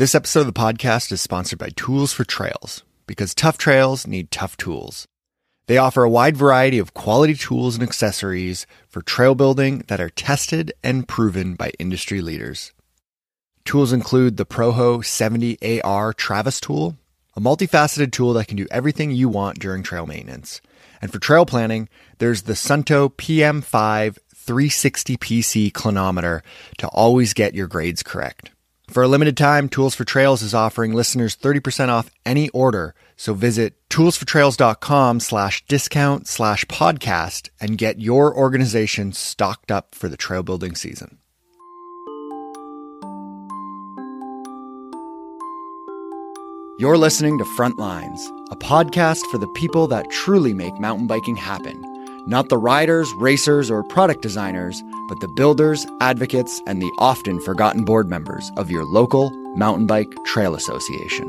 This episode of the podcast is sponsored by Tools for Trails because tough trails need tough tools. They offer a wide variety of quality tools and accessories for trail building that are tested and proven by industry leaders. Tools include the Proho 70AR Travis tool, a multifaceted tool that can do everything you want during trail maintenance. And for trail planning, there's the Suunto PM5 360 PC clinometer to always get your grades correct. For a limited time, Tools for Trails is offering listeners 30% off any order. So visit toolsfortrails.com slash discount slash podcast and get your organization stocked up for the trail building season. You're listening to Frontlines, a podcast for the people that truly make mountain biking happen. Not the riders, racers, or product designers, but the builders, advocates, and the often forgotten board members of your local mountain bike trail association.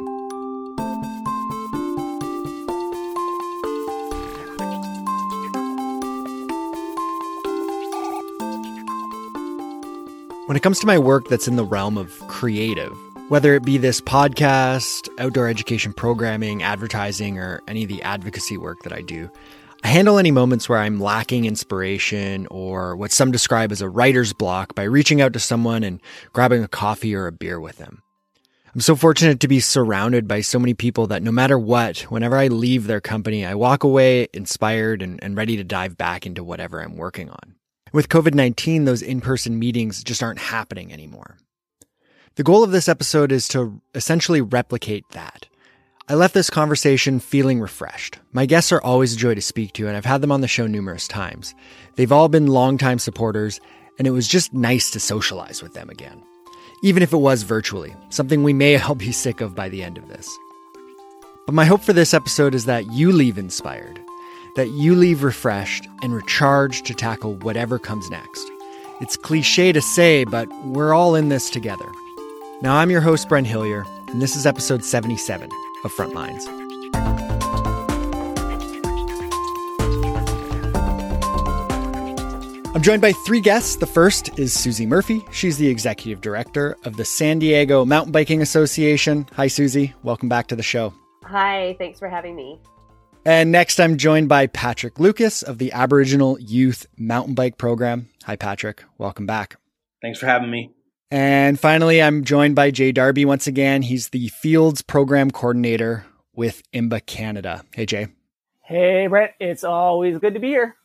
When it comes to my work that's in the realm of creative, whether it be this podcast, outdoor education programming, advertising, or any of the advocacy work that I do, I handle any moments where I'm lacking inspiration or what some describe as a writer's block by reaching out to someone and grabbing a coffee or a beer with them. I'm so fortunate to be surrounded by so many people that no matter what, whenever I leave their company, I walk away inspired and, and ready to dive back into whatever I'm working on. With COVID 19, those in person meetings just aren't happening anymore. The goal of this episode is to essentially replicate that. I left this conversation feeling refreshed. My guests are always a joy to speak to, and I've had them on the show numerous times. They've all been longtime supporters, and it was just nice to socialize with them again. Even if it was virtually, something we may all be sick of by the end of this. But my hope for this episode is that you leave inspired, that you leave refreshed and recharged to tackle whatever comes next. It's cliche to say, but we're all in this together. Now, I'm your host, Brett Hillier, and this is episode 77 of Frontlines. I'm joined by three guests. The first is Susie Murphy. She's the executive director of the San Diego Mountain Biking Association. Hi, Susie. Welcome back to the show. Hi, thanks for having me. And next, I'm joined by Patrick Lucas of the Aboriginal Youth Mountain Bike Program. Hi, Patrick. Welcome back. Thanks for having me. And finally, I'm joined by Jay Darby once again. He's the Fields Program Coordinator with IMBA Canada. Hey, Jay. Hey, Brett. It's always good to be here.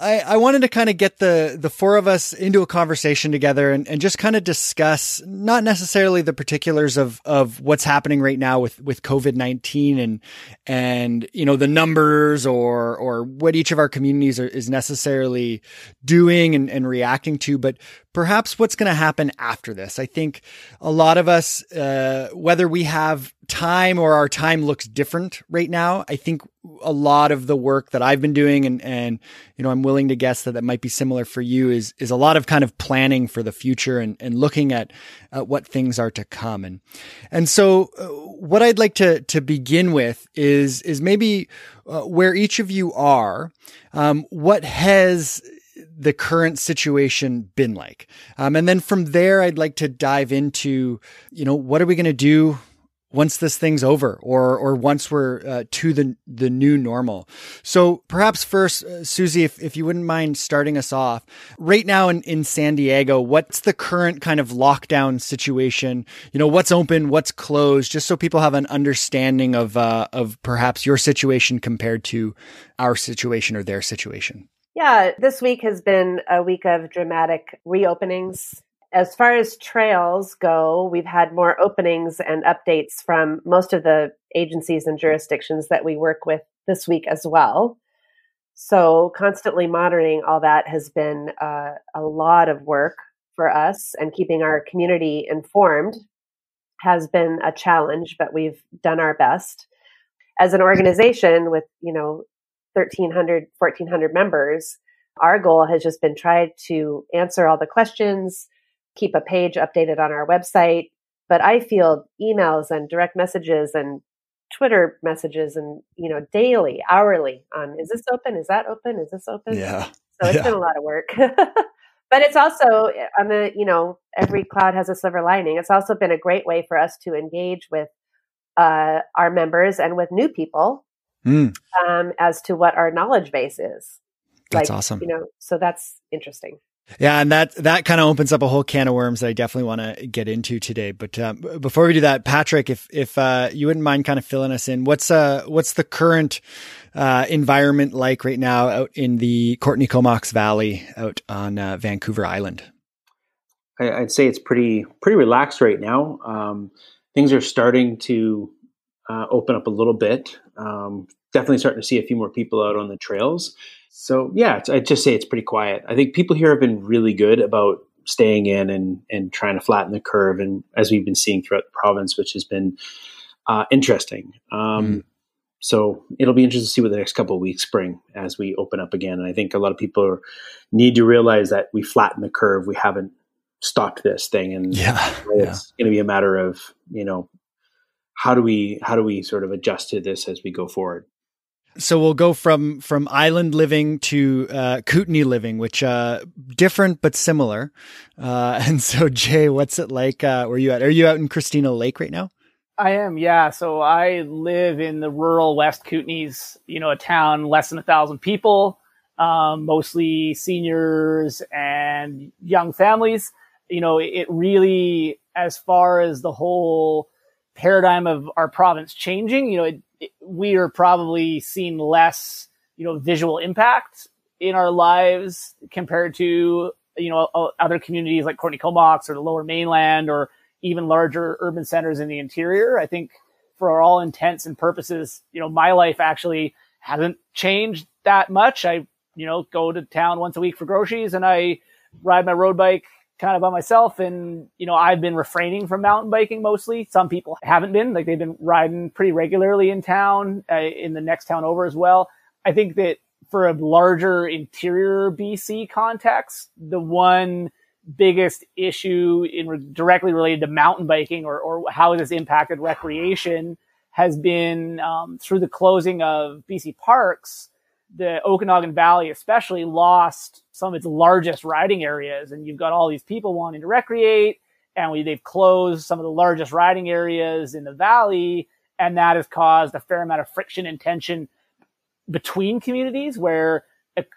I, I wanted to kind of get the, the four of us into a conversation together and, and just kind of discuss not necessarily the particulars of, of what's happening right now with, with COVID-19 and, and, you know, the numbers or, or what each of our communities are, is necessarily doing and, and reacting to, but perhaps what's going to happen after this. I think a lot of us, uh, whether we have time or our time looks different right now. I think a lot of the work that I've been doing and, and, you know, I'm willing to guess that that might be similar for you is, is a lot of kind of planning for the future and, and looking at, at what things are to come. And, and so uh, what I'd like to, to begin with is, is maybe uh, where each of you are, um, what has the current situation been like? Um, and then from there, I'd like to dive into, you know, what are we going to do once this thing's over or or once we're uh, to the the new normal. So perhaps first uh, Susie if if you wouldn't mind starting us off. Right now in in San Diego, what's the current kind of lockdown situation? You know, what's open, what's closed just so people have an understanding of uh, of perhaps your situation compared to our situation or their situation. Yeah, this week has been a week of dramatic reopenings as far as trails go, we've had more openings and updates from most of the agencies and jurisdictions that we work with this week as well. So, constantly monitoring all that has been uh, a lot of work for us, and keeping our community informed has been a challenge, but we've done our best. As an organization with, you know, 1,300, 1,400 members, our goal has just been tried to answer all the questions, keep a page updated on our website. But I field emails and direct messages and Twitter messages and, you know, daily, hourly on is this open? Is that open? Is this open? Yeah. So it's yeah. been a lot of work. but it's also on the you know every cloud has a silver lining. It's also been a great way for us to engage with uh, our members and with new people mm. um, as to what our knowledge base is. That's like, awesome. You know, so that's interesting. Yeah, and that that kind of opens up a whole can of worms that I definitely want to get into today. But um, before we do that, Patrick, if if uh, you wouldn't mind kind of filling us in, what's uh what's the current uh, environment like right now out in the Courtenay Comox Valley out on uh, Vancouver Island? I, would say it's pretty pretty relaxed right now. Um, things are starting to uh, open up a little bit. Um, definitely starting to see a few more people out on the trails. So yeah, I'd just say it's pretty quiet. I think people here have been really good about staying in and and trying to flatten the curve, and as we've been seeing throughout the province, which has been uh, interesting. Um, mm. So it'll be interesting to see what the next couple of weeks bring as we open up again. And I think a lot of people are, need to realize that we flatten the curve. We haven't stopped this thing, and yeah, it's yeah. going to be a matter of you know how do we how do we sort of adjust to this as we go forward. So we'll go from from island living to uh, Kootenay living, which uh, different but similar. Uh, and so, Jay, what's it like? Uh, where you at? Are you out in Christina Lake right now? I am, yeah. So I live in the rural West Kootenays. You know, a town less than a thousand people, um, mostly seniors and young families. You know, it really, as far as the whole paradigm of our province changing, you know, it, we are probably seeing less, you know, visual impact in our lives compared to, you know, other communities like Courtenay Comox or the lower mainland or even larger urban centers in the interior. I think for all intents and purposes, you know, my life actually hasn't changed that much. I, you know, go to town once a week for groceries and I ride my road bike kind of by myself. And, you know, I've been refraining from mountain biking mostly. Some people haven't been, like they've been riding pretty regularly in town, uh, in the next town over as well. I think that for a larger interior BC context, the one biggest issue in re- directly related to mountain biking or, or how this impacted recreation has been um, through the closing of BC parks the Okanagan Valley especially lost some of its largest riding areas and you've got all these people wanting to recreate and we, they've closed some of the largest riding areas in the valley and that has caused a fair amount of friction and tension between communities where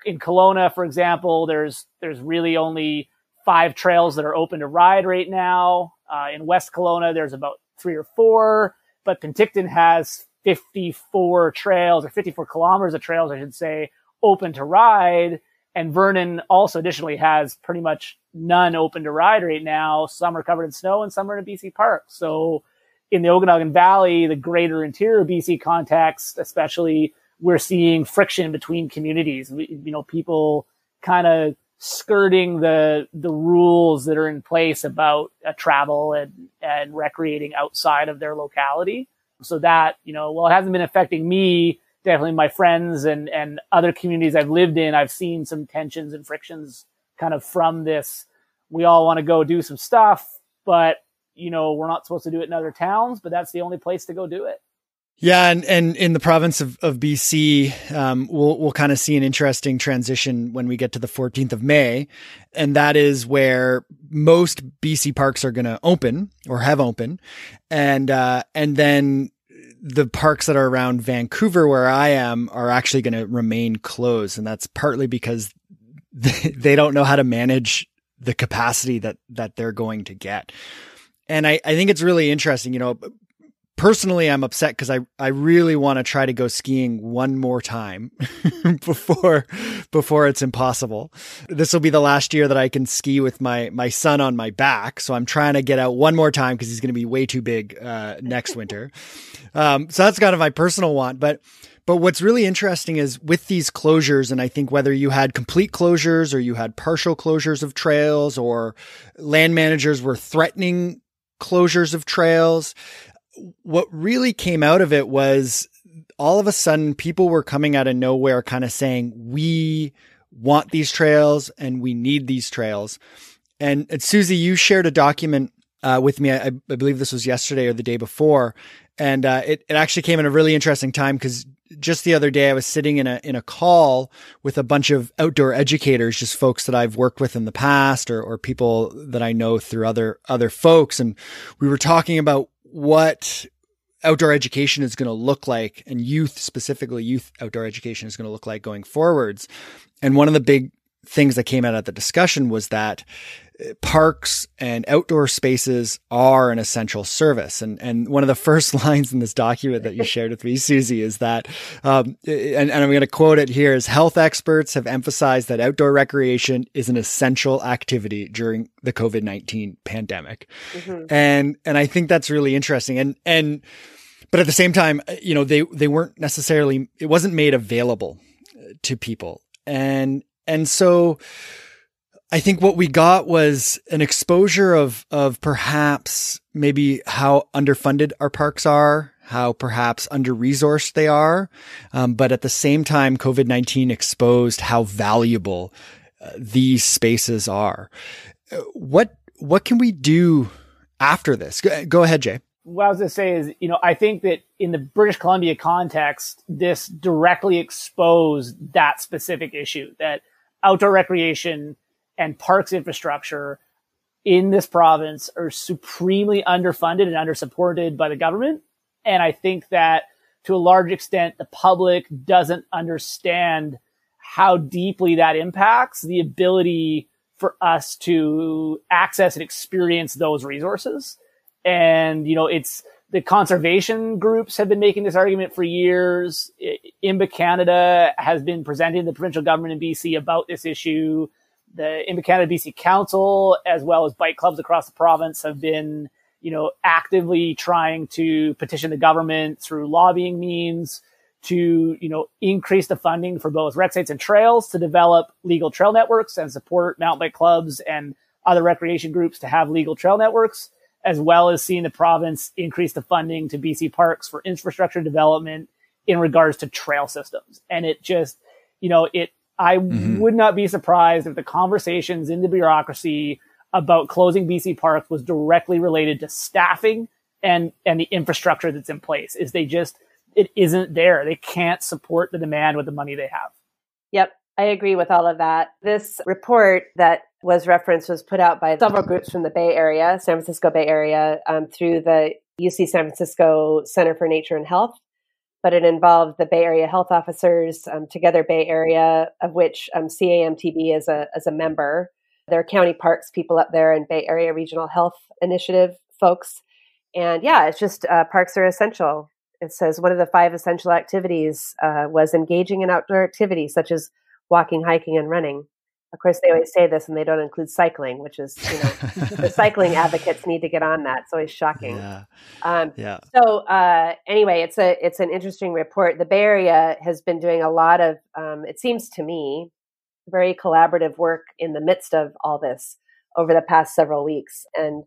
in Kelowna, for example, there's, there's really only five trails that are open to ride right now. Uh, in West Kelowna, there's about three or four, but Penticton has 54 trails or 54 kilometers of trails, I should say, open to ride. And Vernon also additionally has pretty much none open to ride right now. Some are covered in snow and some are in a BC park. So in the Okanagan Valley, the greater interior BC context, especially, we're seeing friction between communities. You know, people kind of skirting the the rules that are in place about uh, travel and and recreating outside of their locality. So that, you know, well, it hasn't been affecting me, definitely my friends and, and other communities I've lived in. I've seen some tensions and frictions kind of from this. We all want to go do some stuff, but, you know, we're not supposed to do it in other towns, but that's the only place to go do it. Yeah, and, and in the province of, of BC, um, we'll we'll kind of see an interesting transition when we get to the 14th of May, and that is where most BC parks are going to open or have open, and uh, and then the parks that are around Vancouver, where I am, are actually going to remain closed, and that's partly because they, don't know how to manage the capacity that that they're going to get. And I, I think it's really interesting. You know, personally I'm upset because I, I really want to try to go skiing one more time before before it's impossible. This will be the last year that I can ski with my my son on my back, so I'm trying to get out one more time because he's going to be way too big uh, next winter. Um, so that's kind of my personal want, but. But what's really interesting is with these closures, and I think whether you had complete closures or you had partial closures of trails or land managers were threatening closures of trails, what really came out of it was all of a sudden people were coming out of nowhere kind of saying, we want these trails and we need these trails. And, and Susie, you shared a document uh, with me. I, I, believe this was yesterday or the day before, and uh, it it actually came in a really interesting time because just the other day I was sitting in a in a call with a bunch of outdoor educators, just folks that I've worked with in the past or or people that I know through other other folks, and we were talking about what outdoor education is going to look like and youth specifically youth outdoor education is going to look like going forwards. And one of the big things that came out of the discussion was that parks and outdoor spaces are an essential service. And, and one of the first lines in this document that you shared with me, Susie, is that, um, and, and I'm going to quote it here is health experts have emphasized that outdoor recreation is an essential activity during the COVID-19 pandemic. Mm-hmm. And, and I think that's really interesting. And, and, but at the same time, uh, you know, they, they weren't necessarily, it wasn't made available uh, to people. And, and so I think what we got was an exposure of, of perhaps maybe how underfunded our parks are, how perhaps under resourced they are. Um, but at the same time, COVID 19 exposed how valuable uh, these spaces are. Uh, what, what can we do after this? Go, go ahead, Jay what I was going to say is, you know, I think that in the British Columbia context, this directly exposed that specific issue that outdoor recreation and parks infrastructure in this province are supremely underfunded and undersupported by the government. And I think that to a large extent, the public doesn't understand how deeply that impacts the ability for us to access and experience those resources. And, you know, it's the conservation groups have been making this argument for years. IMBA Canada has been presenting the provincial government in BC about this issue. The IMBA Canada BC Council, as well as bike clubs across the province, have been, you know, actively trying to petition the government through lobbying means to, you know, increase the funding for both rec sites and trails to develop legal trail networks and support mountain bike clubs and other recreation groups to have legal trail networks as well as seeing the province increase the funding to BC parks for infrastructure development in regards to trail systems. And it just, you know, it, I mm-hmm. would not be surprised if the conversations in the bureaucracy about closing BC parks was directly related to staffing and, and the infrastructure that's in place is they just, it isn't there. They can't support the demand with the money they have. Yep. I agree with all of that. This report that was referenced was put out by several groups from the Bay Area, San Francisco Bay Area, um, through the UC San Francisco Center for Nature and Health. But it involved the Bay Area health officers, um, Together Bay Area, of which um, CAMTB is a, as a member. There are county parks people up there and Bay Area Regional Health Initiative folks. And yeah, it's just uh, parks are essential. It says one of the five essential activities uh, was engaging in outdoor activities such as walking, hiking, and running. Of course, they always say this, and they don't include cycling, which is you know the cycling advocates need to get on that. It's always shocking. Yeah. Um, yeah. So uh, anyway, it's a it's an interesting report. The Bay Area has been doing a lot of, um, it seems to me, very collaborative work in the midst of all this over the past several weeks, and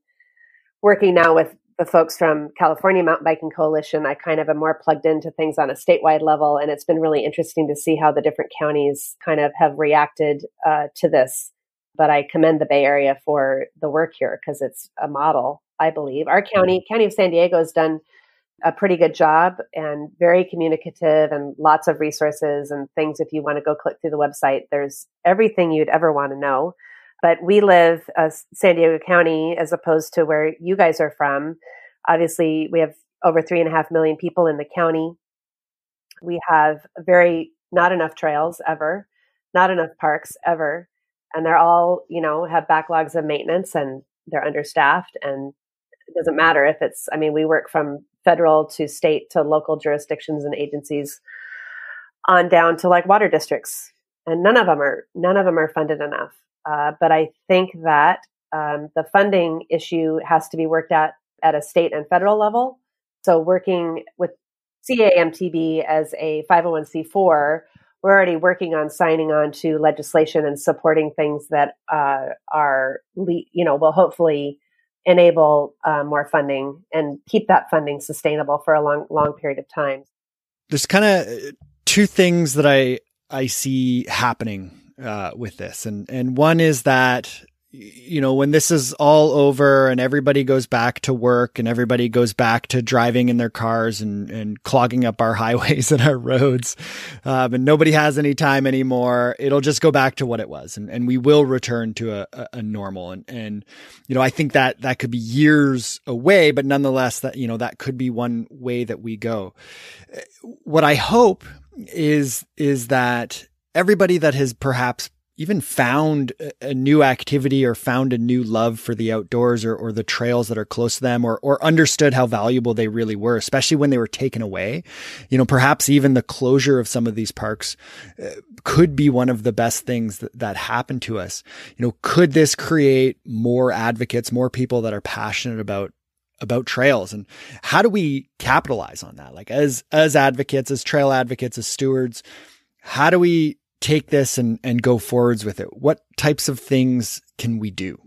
working now with the folks from California Mountain Biking Coalition, I kind of am more plugged into things on a statewide level. And it's been really interesting to see how the different counties kind of have reacted uh, to this. But I commend the Bay Area for the work here because it's a model, I believe. Our county, County of San Diego, has done a pretty good job and very communicative and lots of resources and things. If you want to go click through the website, there's everything you'd ever want to know. But we live uh, San Diego County as opposed to where you guys are from. Obviously, we have over three and a half million people in the county. We have very not enough trails ever, not enough parks ever, and they're all you know have backlogs of maintenance and they're understaffed. And it doesn't matter if it's. I mean, we work from federal to state to local jurisdictions and agencies on down to like water districts, and none of them are none of them are funded enough. Uh, but I think that um, the funding issue has to be worked at at a state and federal level. So working with CAMTB as a 501c4, we're already working on signing on to legislation and supporting things that uh, are, you know, will hopefully enable uh, more funding and keep that funding sustainable for a long, long period of time. There's kind of two things that I I see happening uh, with this, and and one is that you know, when this is all over and everybody goes back to work and everybody goes back to driving in their cars and, and clogging up our highways and our roads, um, and nobody has any time anymore, it'll just go back to what it was. And, and we will return to a, a, normal. And, and, you know, I think that that could be years away, but nonetheless, that, you know, that could be one way that we go. What I hope is, is that everybody that has perhaps even found a new activity or found a new love for the outdoors or, or the trails that are close to them or, or understood how valuable they really were, especially when they were taken away. You know, perhaps even the closure of some of these parks uh, could be one of the best things that, that happened to us. You know, could this create more advocates, more people that are passionate about about trails and how do we capitalize on that? Like as, as advocates, as trail advocates, as stewards, how do we take this and, and go forwards with it? What types of things can we do?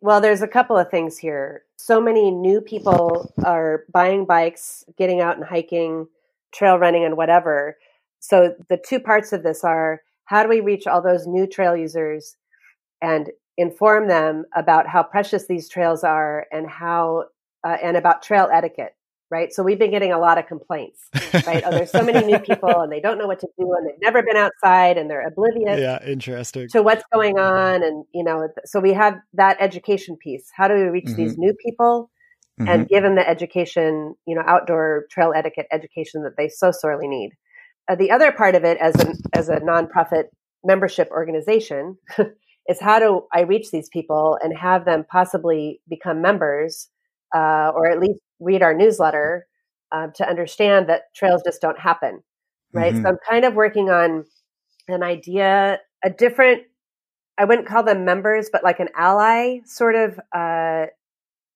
Well, there's a couple of things here. So many new people are buying bikes, getting out and hiking, trail running, and whatever. So the two parts of this are how do we reach all those new trail users and inform them about how precious these trails are and how uh, and about trail etiquette right? So we've been getting a lot of complaints, right? oh, there's so many new people and they don't know what to do and they've never been outside and they're oblivious. Yeah, interesting. To what's going on. And, you know, so we have that education piece. How do we reach mm-hmm. these new people mm-hmm. and give them the education, you know, outdoor trail etiquette education that they so sorely need? Uh, the other part of it as an, as a nonprofit membership organization is how do I reach these people and have them possibly become members uh, or at least read our newsletter uh, to understand that trails just don't happen, right? Mm-hmm. So I'm kind of working on an idea, a different, I wouldn't call them members, but like an ally sort of, uh,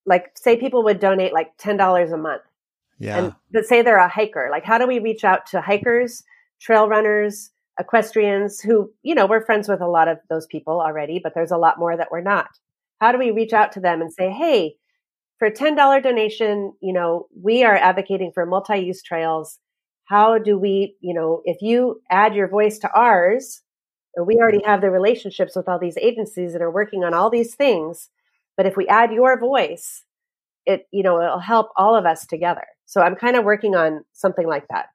like say people would donate like $10 a month. Yeah. And but say they're a hiker. Like how do we reach out to hikers, trail runners, equestrians who, you know, we're friends with a lot of those people already, but there's a lot more that we're not. How do we reach out to them and say, hey, for a $10 donation, you know, we are advocating for multi-use trails. How do we, you know, if you add your voice to ours, we already have the relationships with all these agencies that are working on all these things. But if we add your voice, it, you know, it'll help all of us together. So I'm kind of working on something like that.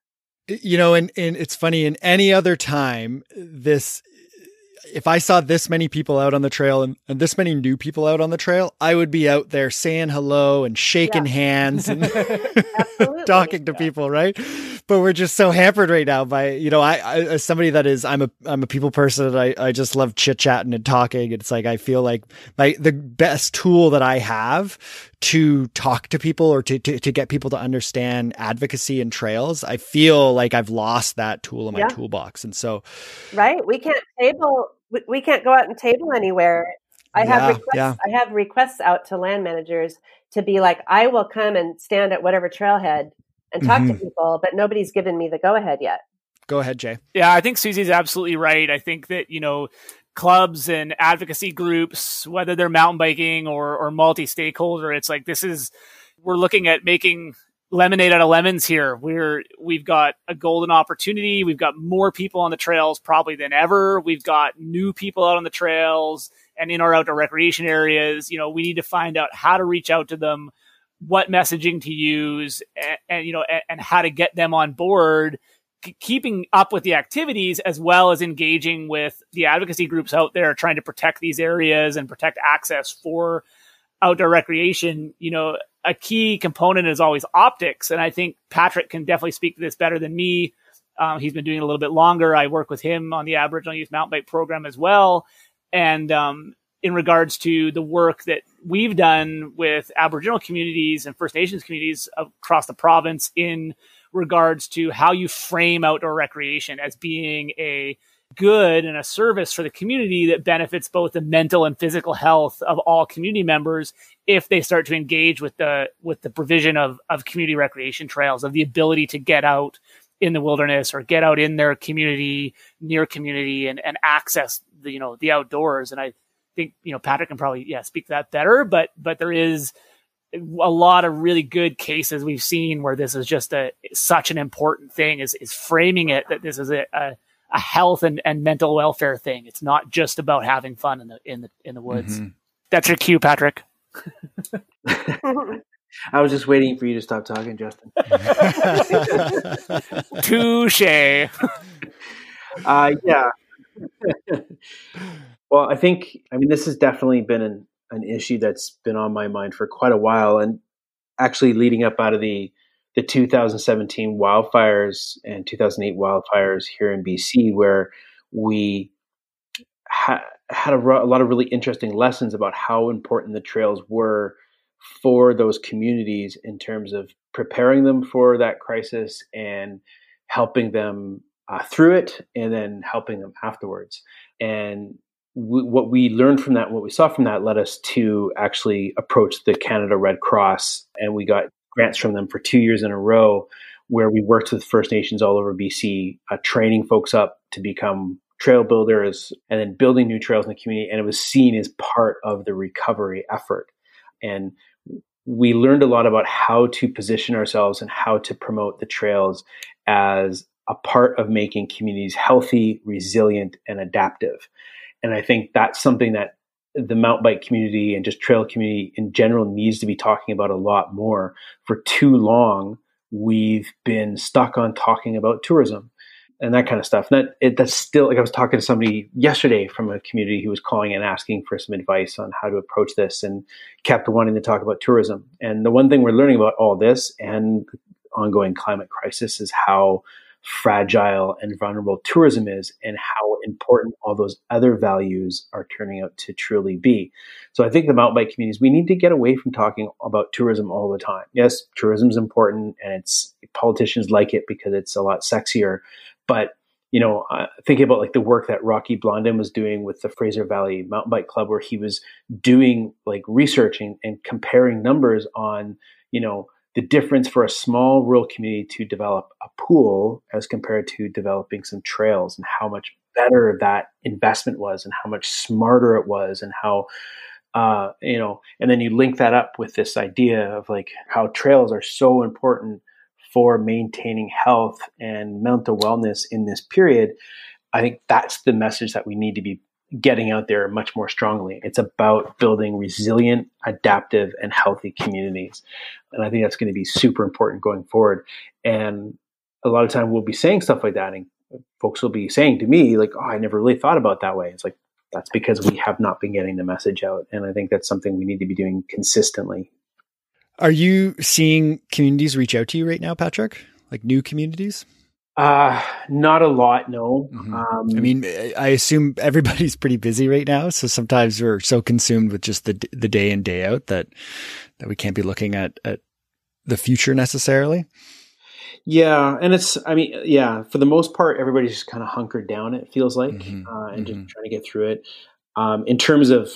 You know, and, and it's funny in any other time, this if I saw this many people out on the trail and, and, this many new people out on the trail, I would be out there saying hello and shaking yeah. hands and talking to yeah. people, right? But we're just so hampered right now by, you know, I, I as somebody that is, I'm a, I'm a people person. I, I just love chit chatting and talking. It's like, I feel like my, the best tool that I have to talk to people or to, to, to get people to understand advocacy and trails, I feel like I've lost that tool in my yeah. toolbox. And so, right. We can't table we, we can't go out and table anywhere. I yeah, have requests, yeah. I have requests out to land managers to be like, I will come and stand at whatever trailhead and talk mm-hmm. to people, but nobody's given me the go ahead yet. Go ahead, Jay. Yeah, I think Susie's absolutely right. I think that, you know, clubs and advocacy groups, whether they're mountain biking or, or multi stakeholder, it's like this is, we're looking at making lemonade out of lemons here. We're we've got a golden opportunity. We've got more people on the trails probably than ever. We've got new people out on the trails and in our outdoor recreation areas. You know, we need to find out how to reach out to them, what messaging to use, and, and you know, and, and, how to get them on board. keeping up with the activities as well as engaging with the advocacy groups out there trying to protect these areas and protect access for outdoor recreation, you know, a key component is always optics. And I think Patrick can definitely speak to this better than me. Um, he's been doing it a little bit longer. I work with him on the Aboriginal Youth Mountain Bike program as well. And um, in regards to the work that we've done with Aboriginal communities and First Nations communities across the province in regards to how you frame outdoor recreation as being a good and a service for the community that benefits both the mental and physical health of all community members if they start to engage with the with the provision of of community recreation trails of the ability to get out in the wilderness or get out in their community near community and and access the you know the outdoors. And i think you know patrick can probably yeah speak to that better but but there is a lot of really good cases we've seen where this is just a such an important thing is is framing it that this is a, a a health and, and mental welfare thing. It's not just about having fun in the in the in the woods. Mm-hmm. That's your cue, Patrick. I was just waiting for you to stop talking, Justin. Touche. uh, yeah. well, I think, I mean, this has definitely been an, an issue that's been on my mind for quite a while. And actually, leading up out of the the 2017 wildfires and 2008 wildfires here in BC, where we ha- had a, lot of really interesting lessons about how important the trails were for those communities in terms of preparing them for that crisis and helping them uh, through it and then helping them afterwards. And what we learned from that, what we saw from that, led us to actually approach the Canada Red Cross, and we got grants from them for two years in a row, where we worked with First Nations all over BC, uh, training folks up to become trail builders, and then building new trails in the community. And it was seen as part of the recovery effort. And we learned a lot about how to position ourselves and how to promote the trails as a part of making communities healthy, resilient, and adaptive. And I think that's something that the mountain bike community and just trail community in general needs to be talking about a lot more. For too long, we've been stuck on talking about tourism and that kind of stuff. And that it, that's still like I was talking to somebody yesterday from a community who was calling and asking for some advice on how to approach this and kept wanting to talk about tourism. And the one thing we're learning about all this and ongoing climate crisis is how fragile and vulnerable tourism is and how important all those other values are turning out to truly be. So I think the mountain bike communities, we need to get away from talking about tourism all the time. Yes, tourism is important and it's politicians like it because it's a lot sexier, but you know, uh, thinking about like the work that Rocky Blondin was doing with the Fraser Valley Mountain Bike Club, where he was doing like researching and comparing numbers on, you know, the difference for a small rural community to develop a pool as compared to developing some trails and how much better that investment was and how much smarter it was and how uh, you know and then you link that up with this idea of like how trails are so important for maintaining health and mental wellness in this period i think that's the message that we need to be getting out there much more strongly. It's about building resilient, adaptive, and healthy communities. And I think that's going to be super important going forward. And a lot of time we'll be saying stuff like that, and folks will be saying to me, like, oh, I never really thought about that way. It's like, that's because we have not been getting the message out. And I think that's something we need to be doing consistently. Are you seeing communities reach out to you right now, Patrick? Like new communities? Uh, not a lot, no. Mm-hmm. Um, I mean, I assume everybody's pretty busy right now, so sometimes we're so consumed with just the the day in day out that that we can't be looking at at the future necessarily. Yeah, and it's I mean, yeah, for the most part, everybody's just kind of hunkered down. It feels like, mm-hmm. uh, and mm-hmm. just trying to get through it. Um, in terms of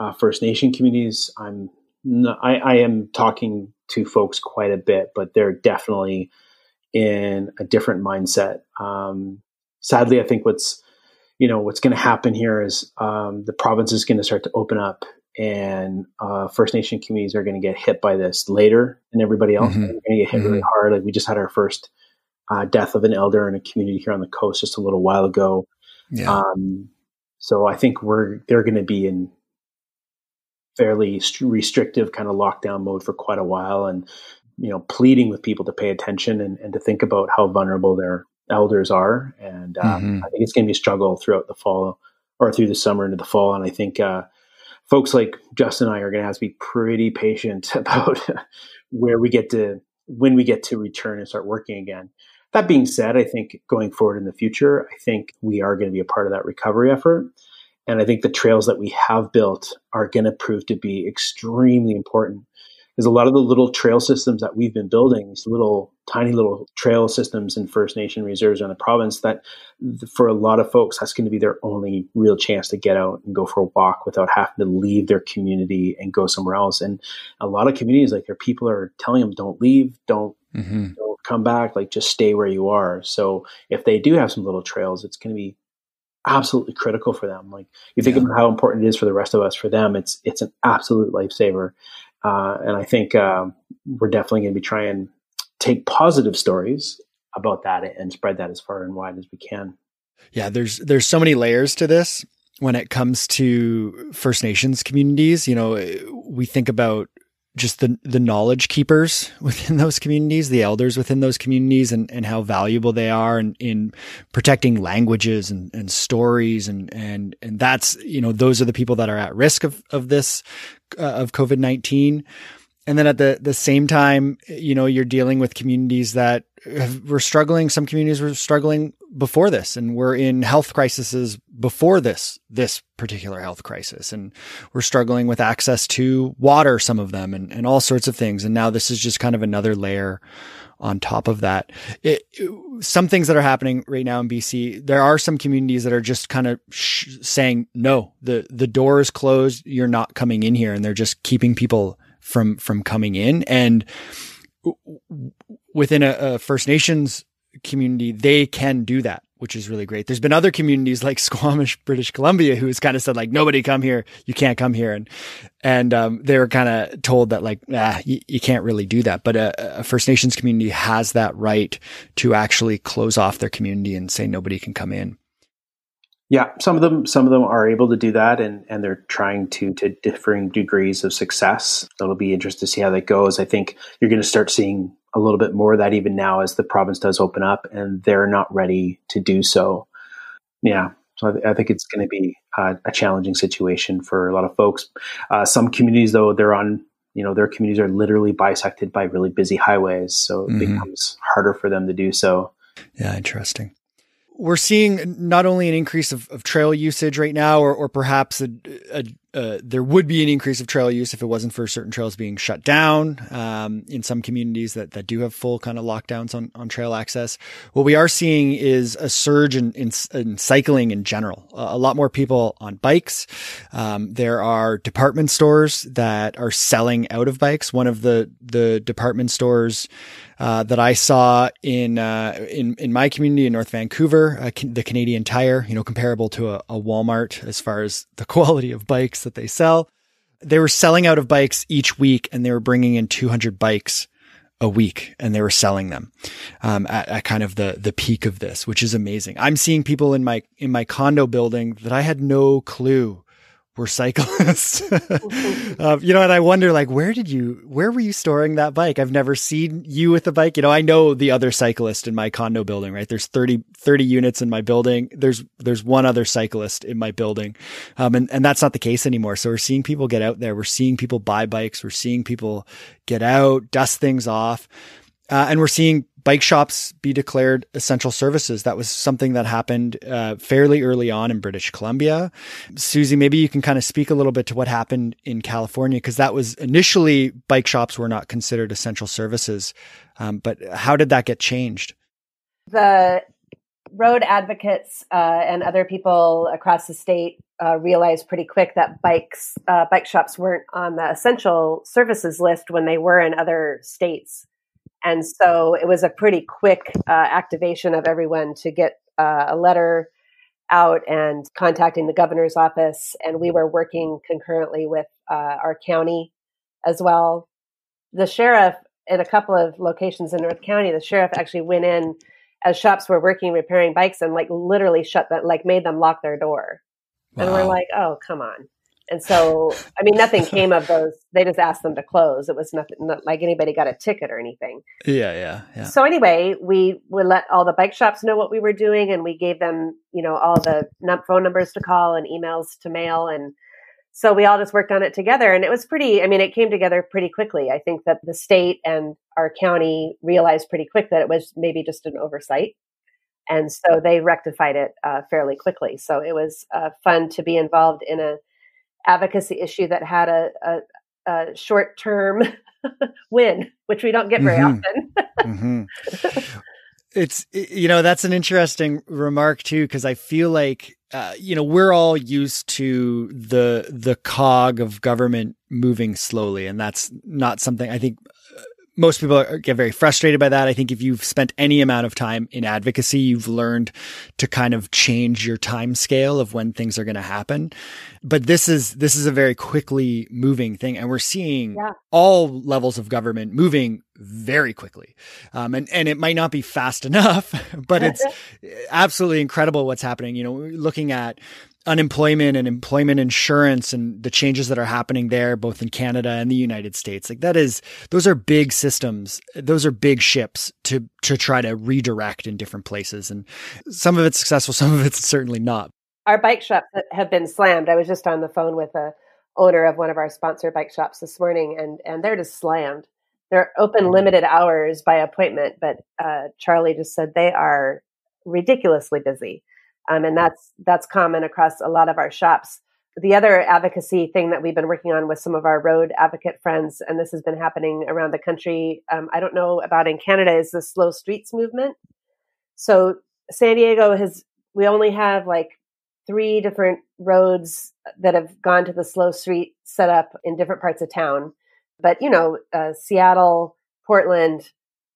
uh, First Nation communities, I'm not, I, I am talking to folks quite a bit, but they're definitely in a different mindset. Um, sadly, I think what's you know what's going to happen here is um, the province is going to start to open up, and uh, First Nation communities are going to get hit by this later than everybody else. Mm-hmm. They're going to get hit mm-hmm. really hard. Like we just had our first uh, death of an elder in a community here on the coast just a little while ago. Yeah. Um, so I think we're they're going to be in fairly restrictive kind of lockdown mode for quite a while, and you know, pleading with people to pay attention and, and to think about how vulnerable their elders are. And um, mm-hmm. I think it's going to be a struggle throughout the fall or through the summer into the fall. And I think uh, folks like Justin and I are going to have to be pretty patient about where we get to, when we get to return and start working again. That being said, I think going forward in the future, I think we are going to be a part of that recovery effort. And I think the trails that we have built are going to prove to be extremely important is a lot of the little trail systems that we've been building, these little tiny little trail systems in First Nation reserves in the province that for a lot of folks, that's going to be their only real chance to get out and go for a walk without having to leave their community and go somewhere else. And a lot of communities, like their people are telling them, don't leave, don't, mm-hmm. don't come back, like just stay where you are. So if they do have some little trails, it's going to be absolutely critical for them. Like you think yeah. about how important it is for the rest of us, for them, it's, it's an absolute lifesaver. Uh, and I think um, we're definitely going to be trying to take positive stories about that and spread that as far and wide as we can. Yeah, there's there's so many layers to this. when it comes to First Nations communities. You know, we think about just the the knowledge keepers within those communities, the elders within those communities, and, and how valuable they are in, in protecting languages and, and stories, and and and that's you know those are the people that are at risk of of this uh, of COVID nineteen. And then at the the same time, you know, you're dealing with communities that have, were struggling. Some communities were struggling before this, and we're in health crises before this this particular health crisis, and we're struggling with access to water. Some of them, and and all sorts of things. And now this is just kind of another layer on top of that. It, it, some things that are happening right now in BC, there are some communities that are just kind of sh- saying, no, the, the door is closed. You're not coming in here. And they're just keeping people from from coming in and within a, a, First Nations community, they can do that, which is really great. There's been other communities like Squamish, British Columbia, who has kind of said like, nobody come here. You can't come here. And, and, um, they were kind of told that like, ah, you, you, can't really do that. But a, a First Nations community has that right to actually close off their community and say nobody can come in. Yeah, some of them some of them are able to do that, and and they're trying to to differing degrees of success. It'll be interesting to see how that goes. I think you're going to start seeing a little bit more of that even now as the province does open up, and they're not ready to do so. Yeah, so I, th- I think it's going to be uh, a challenging situation for a lot of folks. Uh, some communities, though, they're on you know their communities are literally bisected by really busy highways, so it mm-hmm. becomes harder for them to do so. Yeah, interesting we're seeing not only an increase of, of trail usage right now, or, or perhaps a, a, uh, there would be an increase of trail use if it wasn't for certain trails being shut down um, in some communities that, that do have full kind of lockdowns on, on trail access. What we are seeing is a surge in, in, in cycling in general. A lot more people on bikes. Um, there are department stores that are selling out of bikes. One of the the department stores uh, that I saw in uh, in in my community in North Vancouver, uh, the Canadian Tire, you know, comparable to a, a Walmart as far as the quality of bikes that they sell. They were selling out of bikes each week, and they were bringing in 200 bikes a week and they were selling them um, at, at, kind of the the peak of this, which is amazing. I'm seeing people in my in my condo building that I had no clue were cyclists. um, you know, and I wonder, like, where did you, where were you storing that bike? I've never seen you with a bike. You know, I know the other cyclist in my condo building, right? There's 30, 30 units in my building. There's, there's one other cyclist in my building. Um, and, and that's not the case anymore. So we're seeing people get out there. We're seeing people buy bikes. We're seeing people get out, dust things off. Uh, and we're seeing bike shops be declared essential services. That was something that happened uh, fairly early on in British Columbia. Susie, maybe you can kind of speak a little bit to what happened in California, because that was initially bike shops were not considered essential services. Um, but how did that get changed? The road advocates uh, and other people across the state uh, realized pretty quick that bikes uh, bike shops weren't on the essential services list when they were in other states and so it was a pretty quick uh, activation of everyone to get uh, a letter out and contacting the governor's office. And we were working concurrently with uh, our county as well. The sheriff, in a couple of locations in North County, the sheriff actually went in as shops were working repairing bikes and like literally shut that, like made them lock their door. Wow. And we're like, oh, come on. And so, I mean, nothing came of those. They just asked them to close. It was nothing not like anybody got a ticket or anything. Yeah, yeah, yeah. So anyway, we would let all the bike shops know what we were doing, and we gave them, you know, all the phone numbers to call and emails to mail, and so we all just worked on it together. And it was pretty. I mean, it came together pretty quickly. I think that the state and our county realized pretty quick that it was maybe just an oversight. And so they rectified it uh, fairly quickly. So it was uh, fun to be involved in a advocacy issue that had a, a, a short term win, which we don't get very mm-hmm. often. mm-hmm. It's, you know, that's an interesting remark too, because I feel like, uh, you know, we're all used to the, the cog of government moving slowly. And that's not something I think most people are, get very frustrated by that. I think if you've spent any amount of time in advocacy, you've learned to kind of change your time scale of when things are going to happen. But this is this is a very quickly moving thing, and we're seeing yeah. all levels of government moving very quickly. Um, and and it might not be fast enough, but it's absolutely incredible what's happening. You know, looking at unemployment and employment insurance and the changes that are happening there, both in Canada and the United States. Like that is, those are big systems. Those are big ships to, to try to redirect in different places. And some of it's successful, some of it's certainly not. Our bike shops have been slammed. I was just on the phone with a owner of one of our sponsor bike shops this morning and, and they're just slammed. They're open limited hours by appointment, but uh, Charlie just said they are ridiculously busy. Um, and that's that's common across a lot of our shops. The other advocacy thing that we've been working on with some of our road advocate friends, and this has been happening around the country. Um, I don't know about in Canada is the slow streets movement. So San Diego has we only have like three different roads that have gone to the slow street setup in different parts of town. But you know, uh, Seattle, Portland,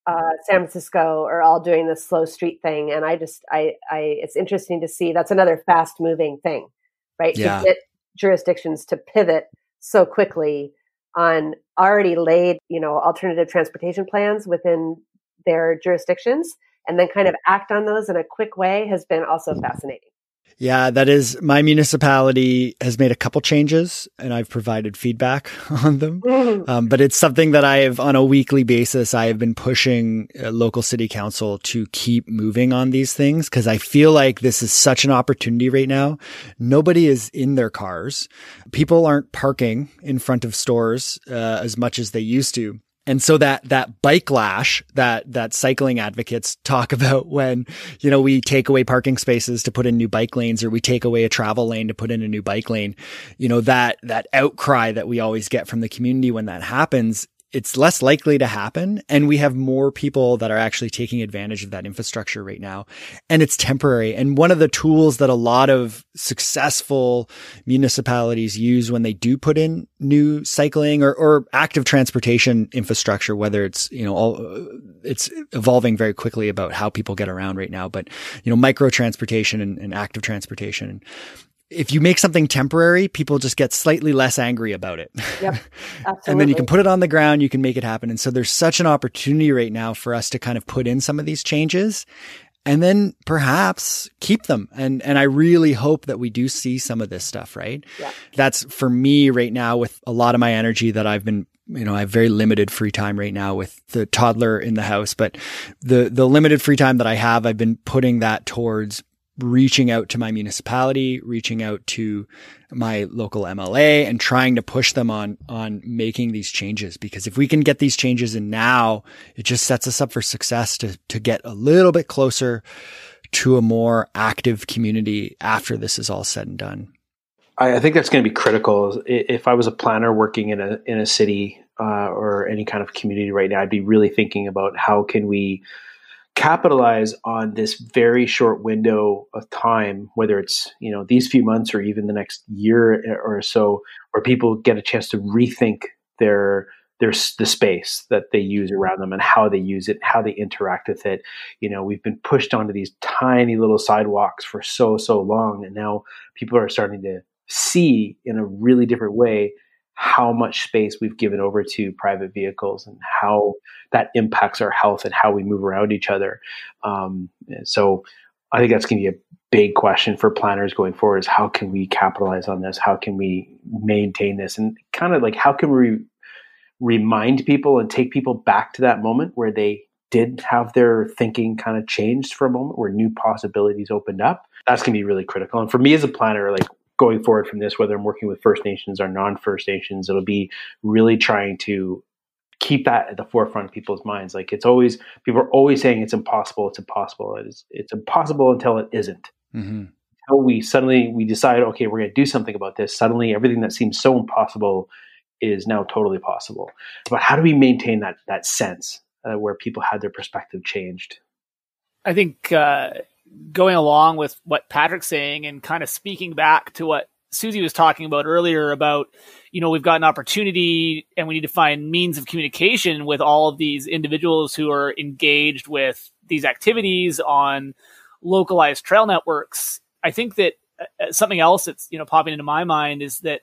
uh, San Francisco are all doing this slow street thing, and I just, I, I, it's interesting to see. That's another fast moving thing, right? Yeah. To get jurisdictions to pivot so quickly on already laid, you know, alternative transportation plans within their jurisdictions, and then kind of act on those in a quick way has been also fascinating. Yeah, that is my municipality has made a couple changes and I've provided feedback on them. Mm-hmm. Um, but it's something that I have on a weekly basis. I have been pushing uh, local city council to keep moving on these things because I feel like this is such an opportunity right now. Nobody is in their cars. People aren't parking in front of stores uh, as much as they used to. And so that, that bike lash that, that cycling advocates talk about when, you know, we take away parking spaces to put in new bike lanes or we take away a travel lane to put in a new bike lane, you know, that, that outcry that we always get from the community when that happens it's less likely to happen. And we have more people that are actually taking advantage of that infrastructure right now. And it's temporary. And one of the tools that a lot of successful municipalities use when they do put in new cycling or, or active transportation infrastructure, whether it's, you know, all, it's evolving very quickly about how people get around right now, but, you know, micro transportation and, and active transportation if you make something temporary, people just get slightly less angry about it. Yep. and then you can put it on the ground, you can make it happen. And so there's such an opportunity right now for us to kind of put in some of these changes and then perhaps keep them. And, and I really hope that we do see some of this stuff, right? Yeah. That's for me right now with a lot of my energy that I've been you know, I have very limited free time right now with the toddler in the house, but the, the limited free time that I have, I've been putting that towards reaching out to my municipality, reaching out to my local MLA and trying to push them on, on making these changes. Because if we can get these changes in now, it just sets us up for success to, to get a little bit closer to a more active community after this is all said and done. I, think that's going to be critical. If I was a planner working in a, in a city, uh, or any kind of community right now, I'd be really thinking about how can we, capitalize on this very short window of time, whether it's you know these few months or even the next year or so, where people get a chance to rethink their their the space that they use around them and how they use it, how they interact with it. You know, we've been pushed onto these tiny little sidewalks for so so long, and now people are starting to see in a really different way how much space we've given over to private vehicles and how that impacts our health and how we move around each other. Um, so I think that's going to be a big question for planners going forward is how can we capitalize on this? How can we maintain this? And kind of like how can we remind people and take people back to that moment where they did have their thinking kind of changed for a moment where new possibilities opened up that's going to be really critical and for me as a planner like going forward from this, whether I'm working with First Nations or non First Nations, it'll be really trying to keep that at the forefront of people's minds. Like it's always, people are always saying it's impossible, it's impossible. It's, it's impossible until it isn't. Mm-hmm. Until we suddenly, we decide, okay, we're going to do something about this. Suddenly everything that seems so impossible is now totally possible. But how do we maintain that, that sense uh, where people had their perspective changed? I think, uh, going along with what Patrick's saying and kind of speaking back to what Susie was talking about earlier about, you know, we've got an opportunity and we need to find means of communication with all of these individuals who are engaged with these activities on localized trail networks. I think that uh, something else that's, you know, popping into my mind is that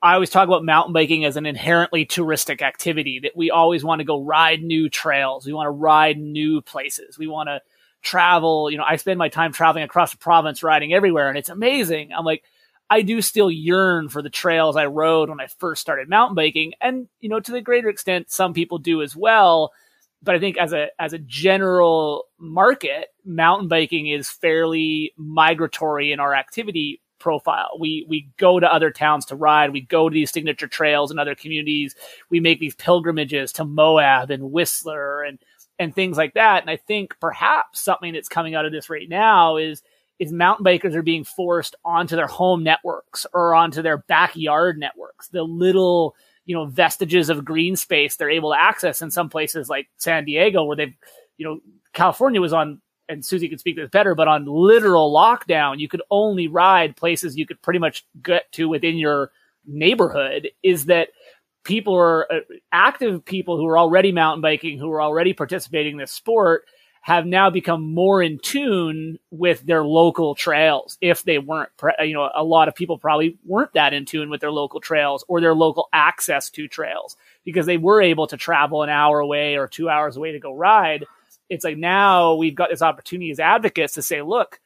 I always talk about mountain biking as an inherently touristic activity that we always want to go ride new trails. We want to ride new places. We want to travel. You know, I spend my time traveling across the province, riding everywhere, and it's amazing. I'm like, I do still yearn for the trails I rode when I first started mountain biking. And, you know, to the greater extent, some people do as well. But I think as a, as a general market, mountain biking is fairly migratory in our activity profile. We, we go to other towns to ride. We go to these signature trails in other communities. We make these pilgrimages to Moab and Whistler and, and things like that. And I think perhaps something that's coming out of this right now is is mountain bikers are being forced onto their home networks or onto their backyard networks. The little, you know, vestiges of green space they're able to access in some places like San Diego where they've, you know, California was on and Susie could speak this better, but on literal lockdown, you could only ride places you could pretty much get to within your neighborhood is that people are uh, active people who are already mountain biking, who are already participating in this sport, have now become more in tune with their local trails. If they weren't, you know, a lot of people probably weren't that in tune with their local trails or their local access to trails because they were able to travel an hour away or two hours away to go ride. It's like now we've got this opportunity as advocates to say, look,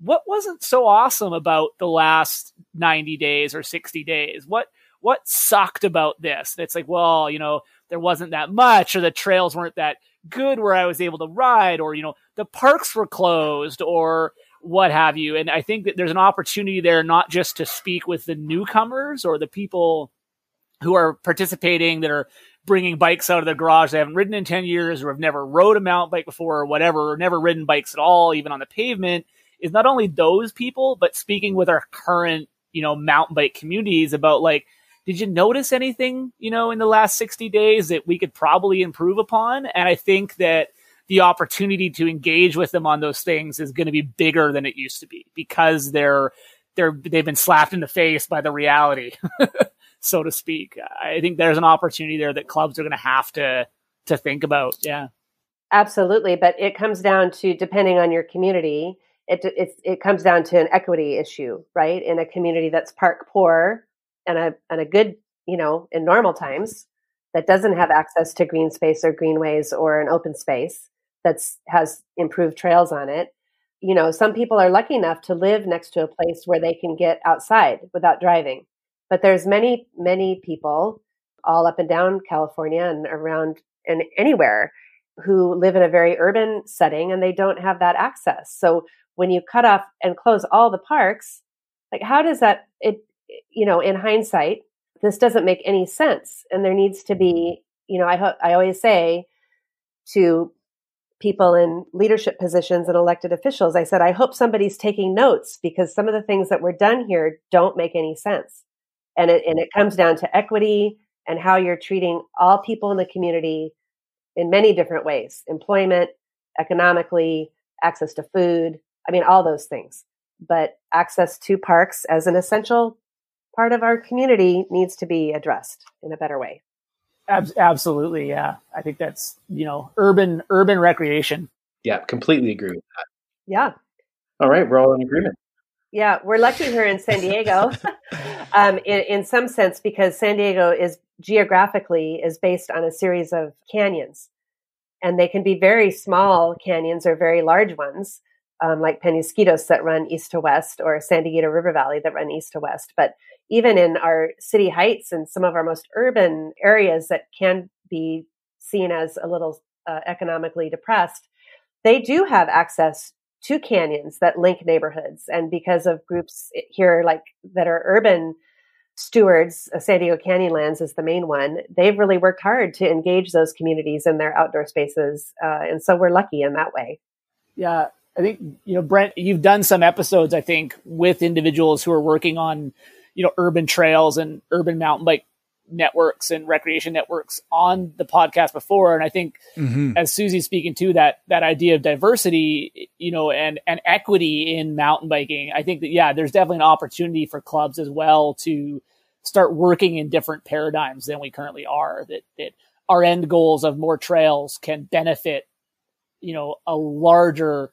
what wasn't so awesome about the last 90 days or 60 days? What what sucked about this? It's like, well, you know, there wasn't that much, or the trails weren't that good where I was able to ride, or, you know, the parks were closed, or what have you. And I think that there's an opportunity there not just to speak with the newcomers or the people who are participating that are bringing bikes out of the garage they haven't ridden in 10 years or have never rode a mountain bike before or whatever, or never ridden bikes at all, even on the pavement, is not only those people, but speaking with our current, you know, mountain bike communities about like, did you notice anything, you know, in the last 60 days that we could probably improve upon? And I think that the opportunity to engage with them on those things is going to be bigger than it used to be because they're they're they've been slapped in the face by the reality, so to speak. I think there's an opportunity there that clubs are going to have to to think about. Yeah. Absolutely, but it comes down to depending on your community, it it it comes down to an equity issue, right? In a community that's park poor, and a and a good you know in normal times that doesn't have access to green space or greenways or an open space that's has improved trails on it. You know some people are lucky enough to live next to a place where they can get outside without driving. But there's many many people all up and down california and around and anywhere who live in a very urban setting and they don't have that access. So when you cut off and close all the parks like how does that it you know, in hindsight, this doesn't make any sense. And there needs to be, you know, I ho- I always say to people in leadership positions and elected officials, I said, I hope somebody's taking notes because some of the things that were done here don't make any sense. And it, and it comes down to equity and how you're treating all people in the community in many different ways employment, economically, access to food. I mean, all those things. But access to parks as an essential part of our community needs to be addressed in a better way. absolutely, yeah. I think that's you know urban urban recreation. Yeah, completely agree with that. Yeah. All right, we're all in agreement. Yeah, we're lucky here in San Diego, um, in, in some sense, because San Diego is geographically is based on a series of canyons, and they can be very small canyons or very large ones, um, like Penasquitos that run east to west, or San Diego River Valley that run east to west. But even in our city heights and some of our most urban areas that can be seen as a little uh, economically depressed, they do have access to canyons that link neighborhoods. And because of groups here, like that are urban stewards, uh, San Diego Canyonlands is the main one, they've really worked hard to engage those communities in their outdoor spaces. Uh, and so we're lucky in that way. Yeah. I think, you know, Brett, you've done some episodes, I think, with individuals who are working on you know, urban trails and urban mountain bike networks and recreation networks on the podcast before. And I think mm-hmm. as Susie's speaking to that, that idea of diversity, you know, and, and equity in mountain biking, I think that, yeah, there's definitely an opportunity for clubs as well to start working in different paradigms than we currently are that, that our end goals of more trails can benefit, you know, a larger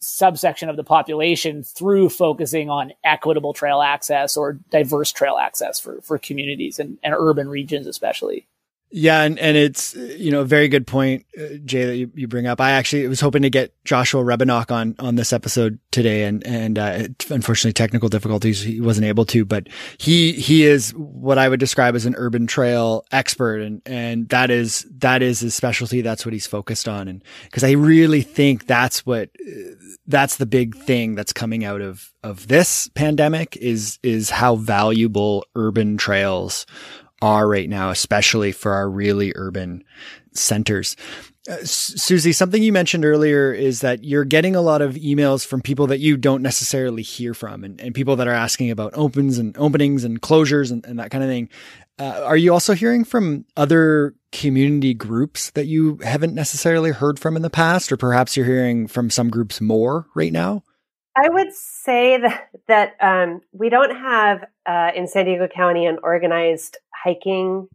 subsection of the population through focusing on equitable trail access or diverse trail access for, for communities and, and urban regions especially. Yeah, and, and it's you know a very good point, uh, Jay, that you, you bring up. I actually was hoping to get Joshua Rebenock on on this episode today, and and uh, unfortunately technical difficulties he wasn't able to. But he he is what I would describe as an urban trail expert, and and that is that is his specialty. That's what he's focused on, and because I really think that's what that's the big thing that's coming out of of this pandemic is is how valuable urban trails are right now, especially for our really urban centers. Uh, Susie, something you mentioned earlier is that you're getting a lot of emails from people that you don't necessarily hear from and, and people that are asking about opens and openings and closures and, and that kind of thing. Uh, are you also hearing from other community groups that you haven't necessarily heard from in the past, or perhaps you're hearing from some groups more right now? I would say that that um, we don't have uh, in San Diego County an organized hiking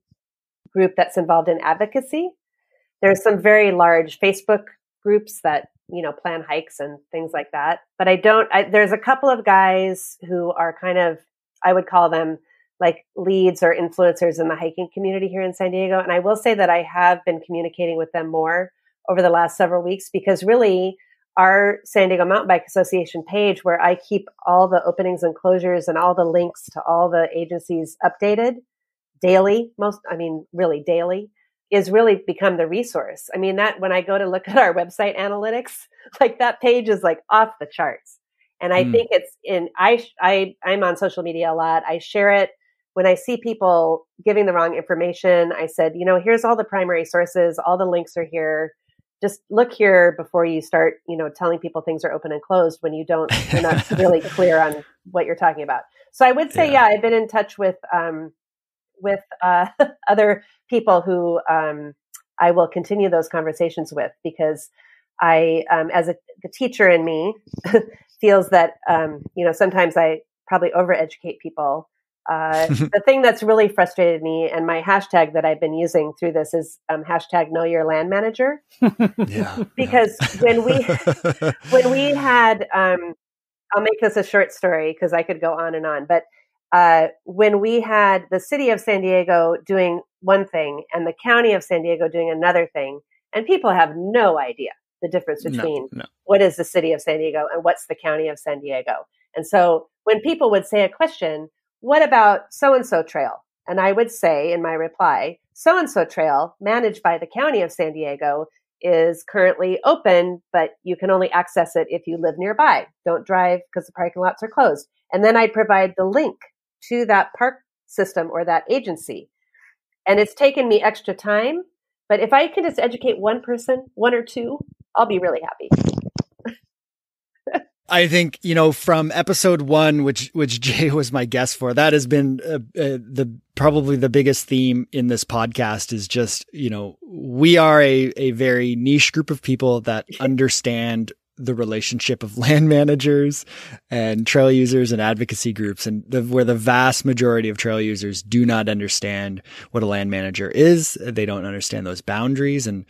group that's involved in advocacy. There's some very large Facebook groups that you know plan hikes and things like that, but I don't. I, there's a couple of guys who are kind of I would call them like leads or influencers in the hiking community here in San Diego, and I will say that I have been communicating with them more over the last several weeks because really our San Diego Mountain Bike Association page where I keep all the openings and closures and all the links to all the agencies updated daily, most, I mean, really daily, is really become the resource. I mean, that when I go to look at our website analytics, like that page is like off the charts. And I mm. think it's in, I, I, I'm on social media a lot. I share it when I see people giving the wrong information. I said, you know, here's all the primary sources. All the links are here just look here before you start, you know, telling people things are open and closed when you don't, you're not really clear on what you're talking about. So I would say, yeah, yeah I've been in touch with, um, with, uh, other people who, um, I will continue those conversations with because I, um, as a, the teacher in me feels that, um, you know, sometimes I probably overeducate people uh, the thing that's really frustrated me and my hashtag that I've been using through this is um, hashtag know your land manager. yeah. Because when we, when we had, um, I'll make this a short story because I could go on and on, but uh, when we had the city of San Diego doing one thing and the county of San Diego doing another thing, and people have no idea the difference between no, no. what is the city of San Diego and what's the county of San Diego. And so when people would say a question, what about so and so trail? And I would say in my reply, so and so trail managed by the county of San Diego is currently open, but you can only access it if you live nearby. Don't drive because the parking lots are closed. And then I'd provide the link to that park system or that agency. And it's taken me extra time, but if I can just educate one person, one or two, I'll be really happy. I think you know from episode one, which which Jay was my guest for, that has been uh, uh, the probably the biggest theme in this podcast is just you know we are a a very niche group of people that understand the relationship of land managers and trail users and advocacy groups and the, where the vast majority of trail users do not understand what a land manager is. They don't understand those boundaries and,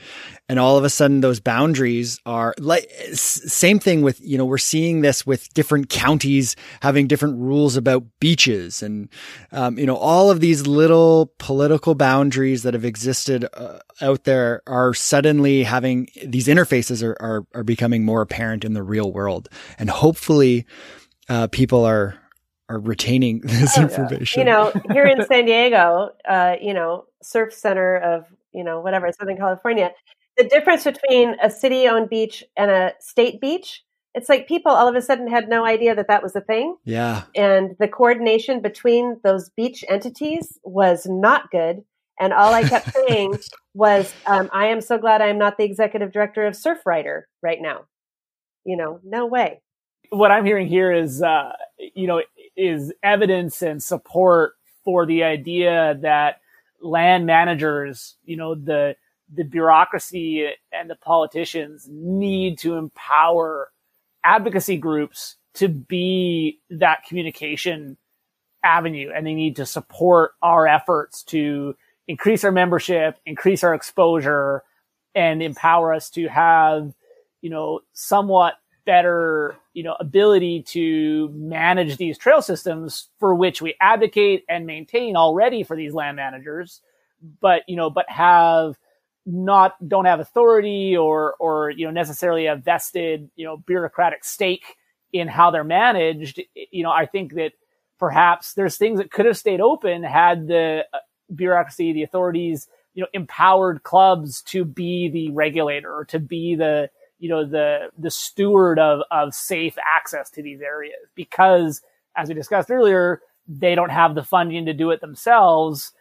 and all of a sudden those boundaries are like, same thing with, you know, we're seeing this with different counties having different rules about beaches and, um, you know, all of these little political boundaries that have existed uh, out there are suddenly having these interfaces are, are, are becoming more apparent in the real world. And hopefully, uh, people are, are retaining this oh, information. You know, here in San Diego, uh, you know, surf center of, you know, whatever, Southern California, the difference between a city owned beach and a state beach it's like people all of a sudden had no idea that that was a thing. Yeah. And the coordination between those beach entities was not good. And all I kept saying was, um, I am so glad I'm not the executive director of Surfrider right now. You know, no way. What I'm hearing here is, uh, you know, is evidence and support for the idea that land managers, you know, the the bureaucracy and the politicians need to empower advocacy groups to be that communication avenue and they need to support our efforts to increase our membership, increase our exposure, and empower us to have, you know, somewhat better, you know, ability to manage these trail systems for which we advocate and maintain already for these land managers. but you know, but have not don't have authority or or you know necessarily a vested you know bureaucratic stake in how they're managed. You know, I think that perhaps there's things that could have stayed open had the uh, bureaucracy, the authorities, you know, empowered clubs to be the regulator or to be the you know the the steward of of safe access to these areas. Because as we discussed earlier they don't have the funding to do it themselves.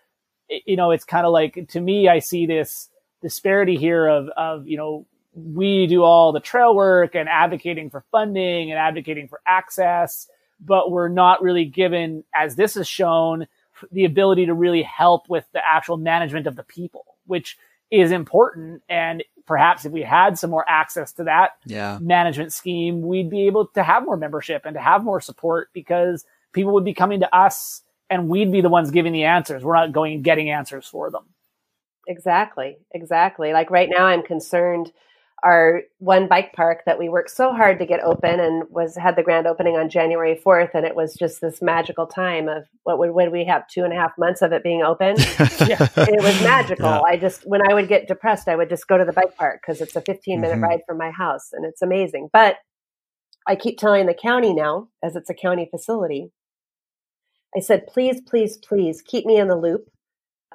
You know it's kind of like to me i see this disparity here of of you know we do all the trail work and advocating for funding and advocating for access but we're not really given as this is shown the ability to really help with the actual management of the people which is important. And perhaps if we had some more access to that yeah. management scheme, we'd be able to have more membership and to have more support because people would be coming to us and we'd be the ones giving the answers. We're not going and getting answers for them. Exactly. Exactly. Like right now, I'm concerned our one bike park that we worked so hard to get open and was had the grand opening on January 4th. And it was just this magical time of what would, when we have two and a half months of it being open. yeah. It was magical. Yeah. I just, when I would get depressed, I would just go to the bike park because it's a 15 minute mm-hmm. ride from my house and it's amazing. But I keep telling the county now, as it's a county facility, I said, please, please, please keep me in the loop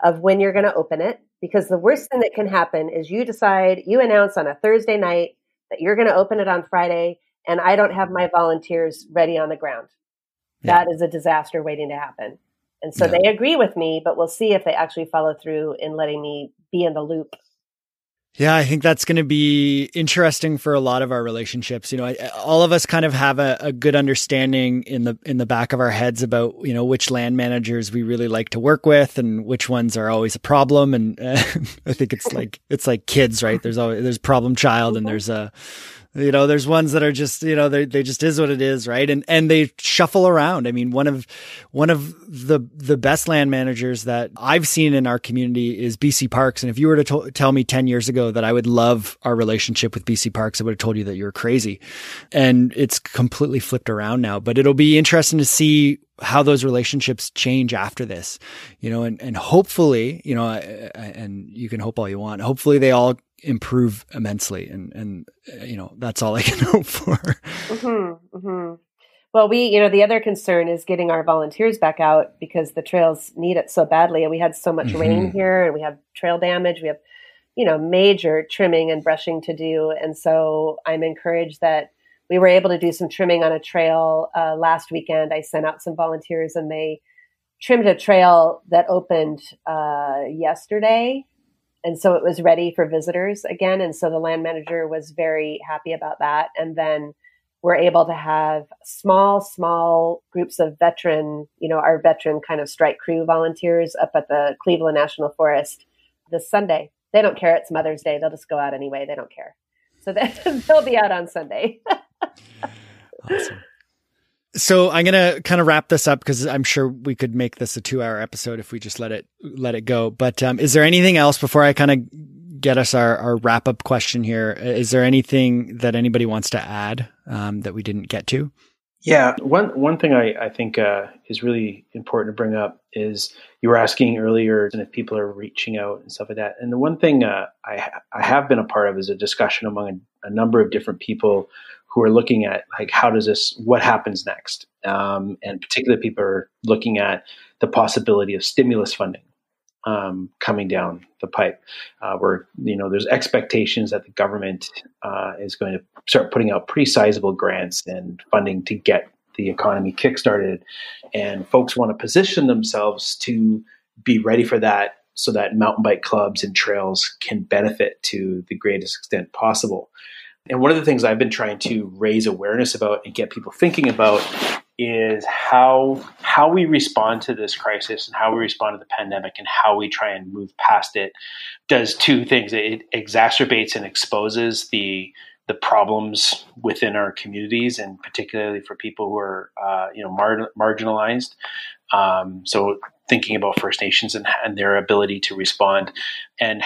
of when you're going to open it because the worst thing that can happen is you decide, you announce on a Thursday night that you're going to open it on Friday, and I don't have my volunteers ready on the ground. Yeah. That is a disaster waiting to happen. And so yeah. they agree with me, but we'll see if they actually follow through in letting me be in the loop yeah, I think that's going to be interesting for a lot of our relationships. You know, I, all of us kind of have a, a, good understanding in the in the back of our heads about you know which land managers we really like to work with and which ones are always a problem. And uh, I think it's like it's like kids, right? There's always there's problem child and mm-hmm. there's a you know, there's ones that are just, you know, they they just is what it is, right? And and they shuffle around. I mean, one of one of the the best land managers that I've seen in our community is BC Parks. And if you were to to- tell me 10 years ago that I would love our relationship with BC Parks, I would have told you that you're crazy. And it's completely flipped around now. But it'll be interesting to see how those relationships change after this, you know, and, and hopefully, you know, and you can hope all you want. Hopefully they all improve immensely and and you know that's all i can hope for mm-hmm, mm-hmm. well we you know the other concern is getting our volunteers back out because the trails need it so badly and we had so much mm-hmm. rain here and we have trail damage we have you know major trimming and brushing to do and so i'm encouraged that we were able to do some trimming on a trail uh, last weekend i sent out some volunteers and they trimmed a trail that opened uh, yesterday and so it was ready for visitors again and so the land manager was very happy about that. And then we're able to have small small groups of veteran you know our veteran kind of strike crew volunteers up at the cleveland national forest this sunday. They don't care. It's mother's day. They'll just go out anyway. They don't care. So they'll be out on sunday. Awesome so I'm gonna kind of wrap this up because I'm sure we could make this a two hour episode if we just let it let it go. But um, is there anything else before I kind of get us our, our wrap up question here? Is there anything that anybody wants to add um, that we didn't get to? Yeah, one one thing I I think uh, is really important to bring up is you were asking earlier and if people are reaching out and stuff like that. And the one thing uh, I I have been a part of is a discussion among a, a number of different people who are looking at like how does this what happens next? Um, and particularly people are looking at the possibility of stimulus funding um, coming down the pipe uh, where you know there's expectations that the government uh, is going to start putting out pretty sizable grants and funding to get the economy kickstarted. And folks want to position themselves to be ready for that so that mountain bike clubs and trails can benefit to the greatest extent possible and one of the things I've been trying to raise awareness about and get people thinking about is how how we respond to this crisis and how we respond to the pandemic and how we try and move past it does two things. It exacerbates and exposes the the problems within our communities and particularly for people who are uh, you know mar- marginalized. Um, so thinking about First Nations and, and their ability to respond and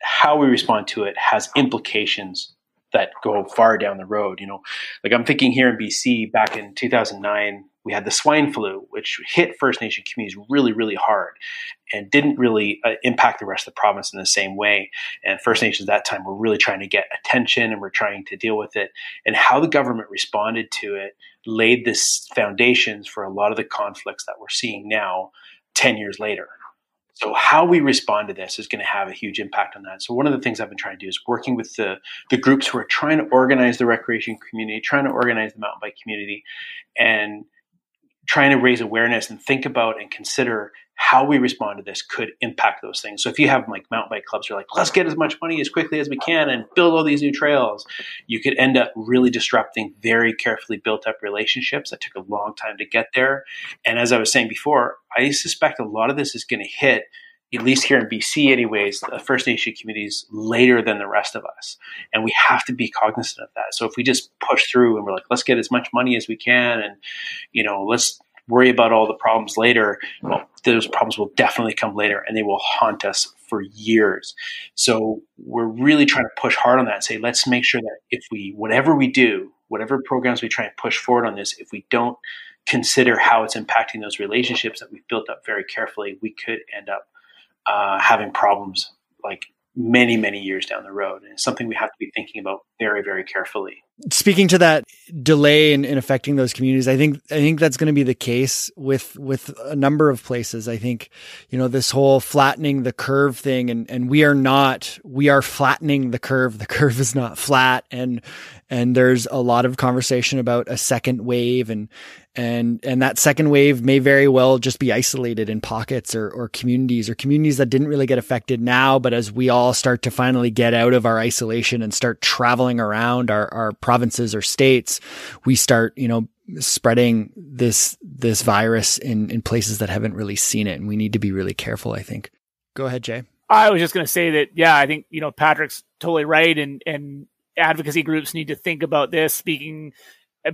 how we respond to it has implications that go far down the road. You know, like I'm thinking here in BC back in 2009, we had the swine flu, which hit First Nation communities really, really hard and didn't really uh, impact the rest of the province in the same way. And First Nations at that time were really trying to get attention and were trying to deal with it. And how the government responded to it laid this foundations for a lot of the conflicts that we're seeing now 10 years later. So how we respond to this is going to have a huge impact on that. So one of the things I've been trying to do is working with the, the groups who are trying to organize the recreation community, trying to organize the mountain bike community, and trying to raise awareness and think about and consider how we respond to this could impact those things. So if you have like mountain bike clubs, you're like, let's get as much money as quickly as we can and build all these new trails, you could end up really disrupting very carefully built up relationships that took a long time to get there. And as I was saying before, I suspect a lot of this is going to hit at least here in BC, anyways, the First Nation communities later than the rest of us. And we have to be cognizant of that. So if we just push through and we're like, let's get as much money as we can and, you know, let's worry about all the problems later, well, those problems will definitely come later and they will haunt us for years. So we're really trying to push hard on that and say, let's make sure that if we, whatever we do, whatever programs we try and push forward on this, if we don't consider how it's impacting those relationships that we've built up very carefully, we could end up uh, having problems like many, many years down the road. And it's something we have to be thinking about very, very carefully. Speaking to that delay in, in affecting those communities, I think I think that's going to be the case with with a number of places. I think, you know, this whole flattening the curve thing and, and we are not we are flattening the curve. The curve is not flat and and there's a lot of conversation about a second wave and and and that second wave may very well just be isolated in pockets or, or communities or communities that didn't really get affected now. But as we all start to finally get out of our isolation and start traveling around our, our provinces or states we start you know spreading this this virus in in places that haven't really seen it. And we need to be really careful i think. Go ahead jay. I was just going to say that yeah i think you know patrick's totally right. And and advocacy groups need to think about this. Speaking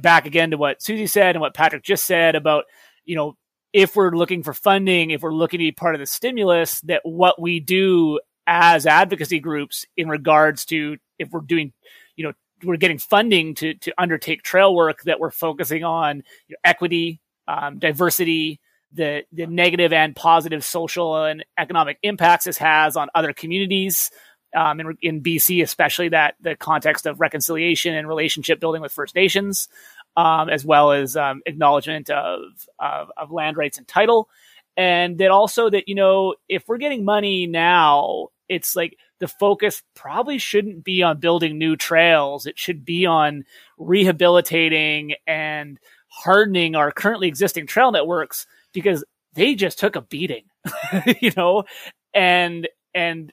back again to what Susie said and what Patrick just said about, you know, if we're looking for funding, if we're looking to be part of the stimulus, that what we do as advocacy groups in regards to if we're doing, you know, we're getting funding to to undertake trail work that we're focusing on you know, equity, um, diversity, the the negative and positive social and economic impacts this has on other communities, um, in, in BC, especially that the context of reconciliation and relationship building with First Nations, um, as well as um, acknowledgement of, of, of land rights and title, and that also that you know if we're getting money now, it's like the focus probably shouldn't be on building new trails. It should be on rehabilitating and hardening our currently existing trail networks because they just took a beating, you know, and and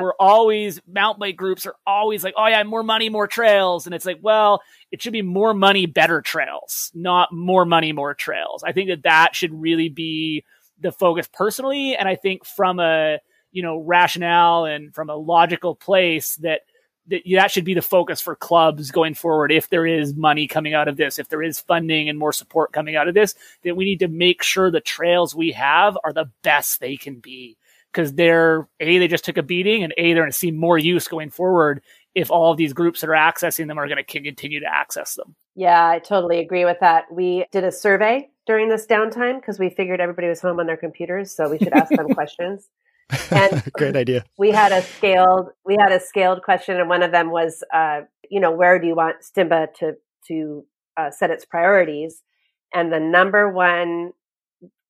we're always mountain bike groups are always like, oh yeah, more money, more trails, and it's like, well, it should be more money, better trails, not more money, more trails. I think that that should really be the focus personally, and I think from a you know rationale and from a logical place that that that should be the focus for clubs going forward. If there is money coming out of this if there is funding and more support coming out of this that we need to make sure the trails we have are the best they can be because they're a they just took a beating and a they're going to see more use going forward if all of these groups that are accessing them are going to continue to access them. Yeah, I totally agree with that. We did a survey during this downtime because we figured everybody was home on their computers, so we should ask them questions. And great idea. We had a scaled we had a scaled question, and one of them was, uh, you know, where do you want Stimba to to uh, set its priorities? And the number one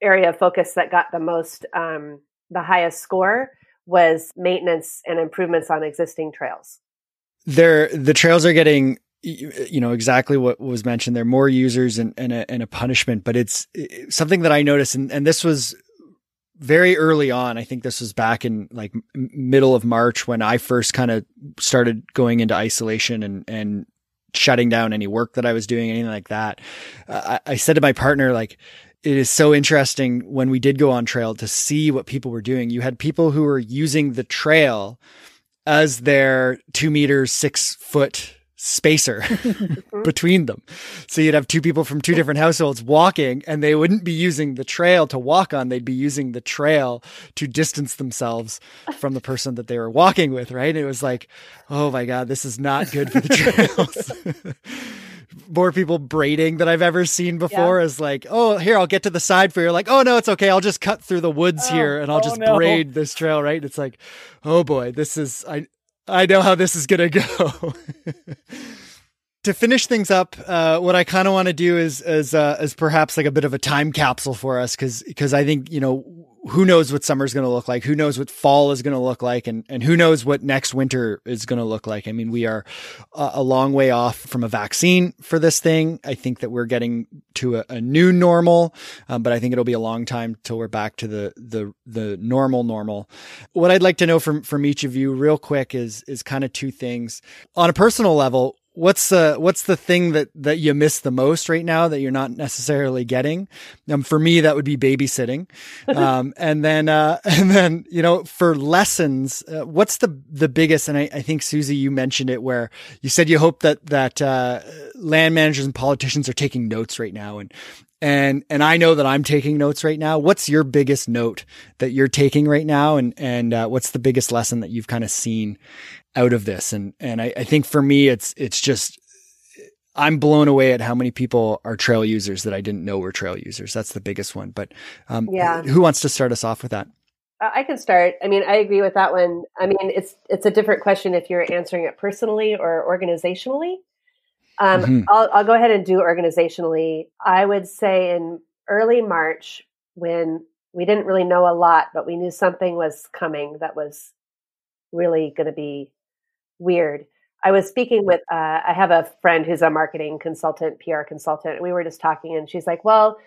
area of focus that got the most um, the highest score was maintenance and improvements on existing trails. There, the trails are getting, you know, exactly what was mentioned. There more users and, and, a, and a punishment, but it's something that I noticed. And, and this was very early on. I think this was back in like middle of March when I first kind of started going into isolation and, and shutting down any work that I was doing, anything like that. Uh, I, I said to my partner, like, it is so interesting when we did go on trail to see what people were doing. You had people who were using the trail as their two meters, six foot spacer mm-hmm. between them. So you'd have two people from two different households walking and they wouldn't be using the trail to walk on. They'd be using the trail to distance themselves from the person that they were walking with. Right. it was like, Oh my God, this is not good for the trails more people braiding than I've ever seen before. Yeah. Is like, oh, here I'll get to the side for you. Like, oh no, it's okay. I'll just cut through the woods oh, here and I'll oh, just no. braid this trail. Right? It's like, oh boy, this is I I know how this is gonna go. to finish things up, uh, what I kind of want to do is is uh, is perhaps like a bit of a time capsule for us because because I think you know who knows what summer's going to look like, who knows what fall is going to look like, and and who knows what next winter is going to look like. I mean, we are a, a, long way off from a vaccine for this thing. I think that we're getting to a, a new normal, um, but I think it'll be a long time till we're back to the the the normal normal. What I'd like to know from from each of you, real quick, is is kind of two things on a personal level what's the what's the thing that that you miss the most right now that you're not necessarily getting um for me that would be babysitting um and then uh and then you know for lessons uh, what's the the biggest and I, I think susie you mentioned it where you said you hope that that uh land managers and politicians are taking notes right now and and and I know that I'm taking notes right now. What's your biggest note that you're taking right now, and and uh, what's the biggest lesson that you've kind of seen out of this. And, and I, I think for me, it's, it's just, I'm blown away at how many people are trail users that I didn't know were trail users. That's the biggest one. But um, yeah. who wants to start us off with that? I can start. I mean, I agree with that one. I mean, it's it's a different question if you're answering it personally or organizationally. Um, mm-hmm. I'll, I'll go ahead and do organizationally. I would say in early March, when we didn't really know a lot, but we knew something was coming that was really going to be weird. I was speaking with, uh, I have a friend who's a marketing consultant, PR consultant. And we were just talking, and she's like, Well,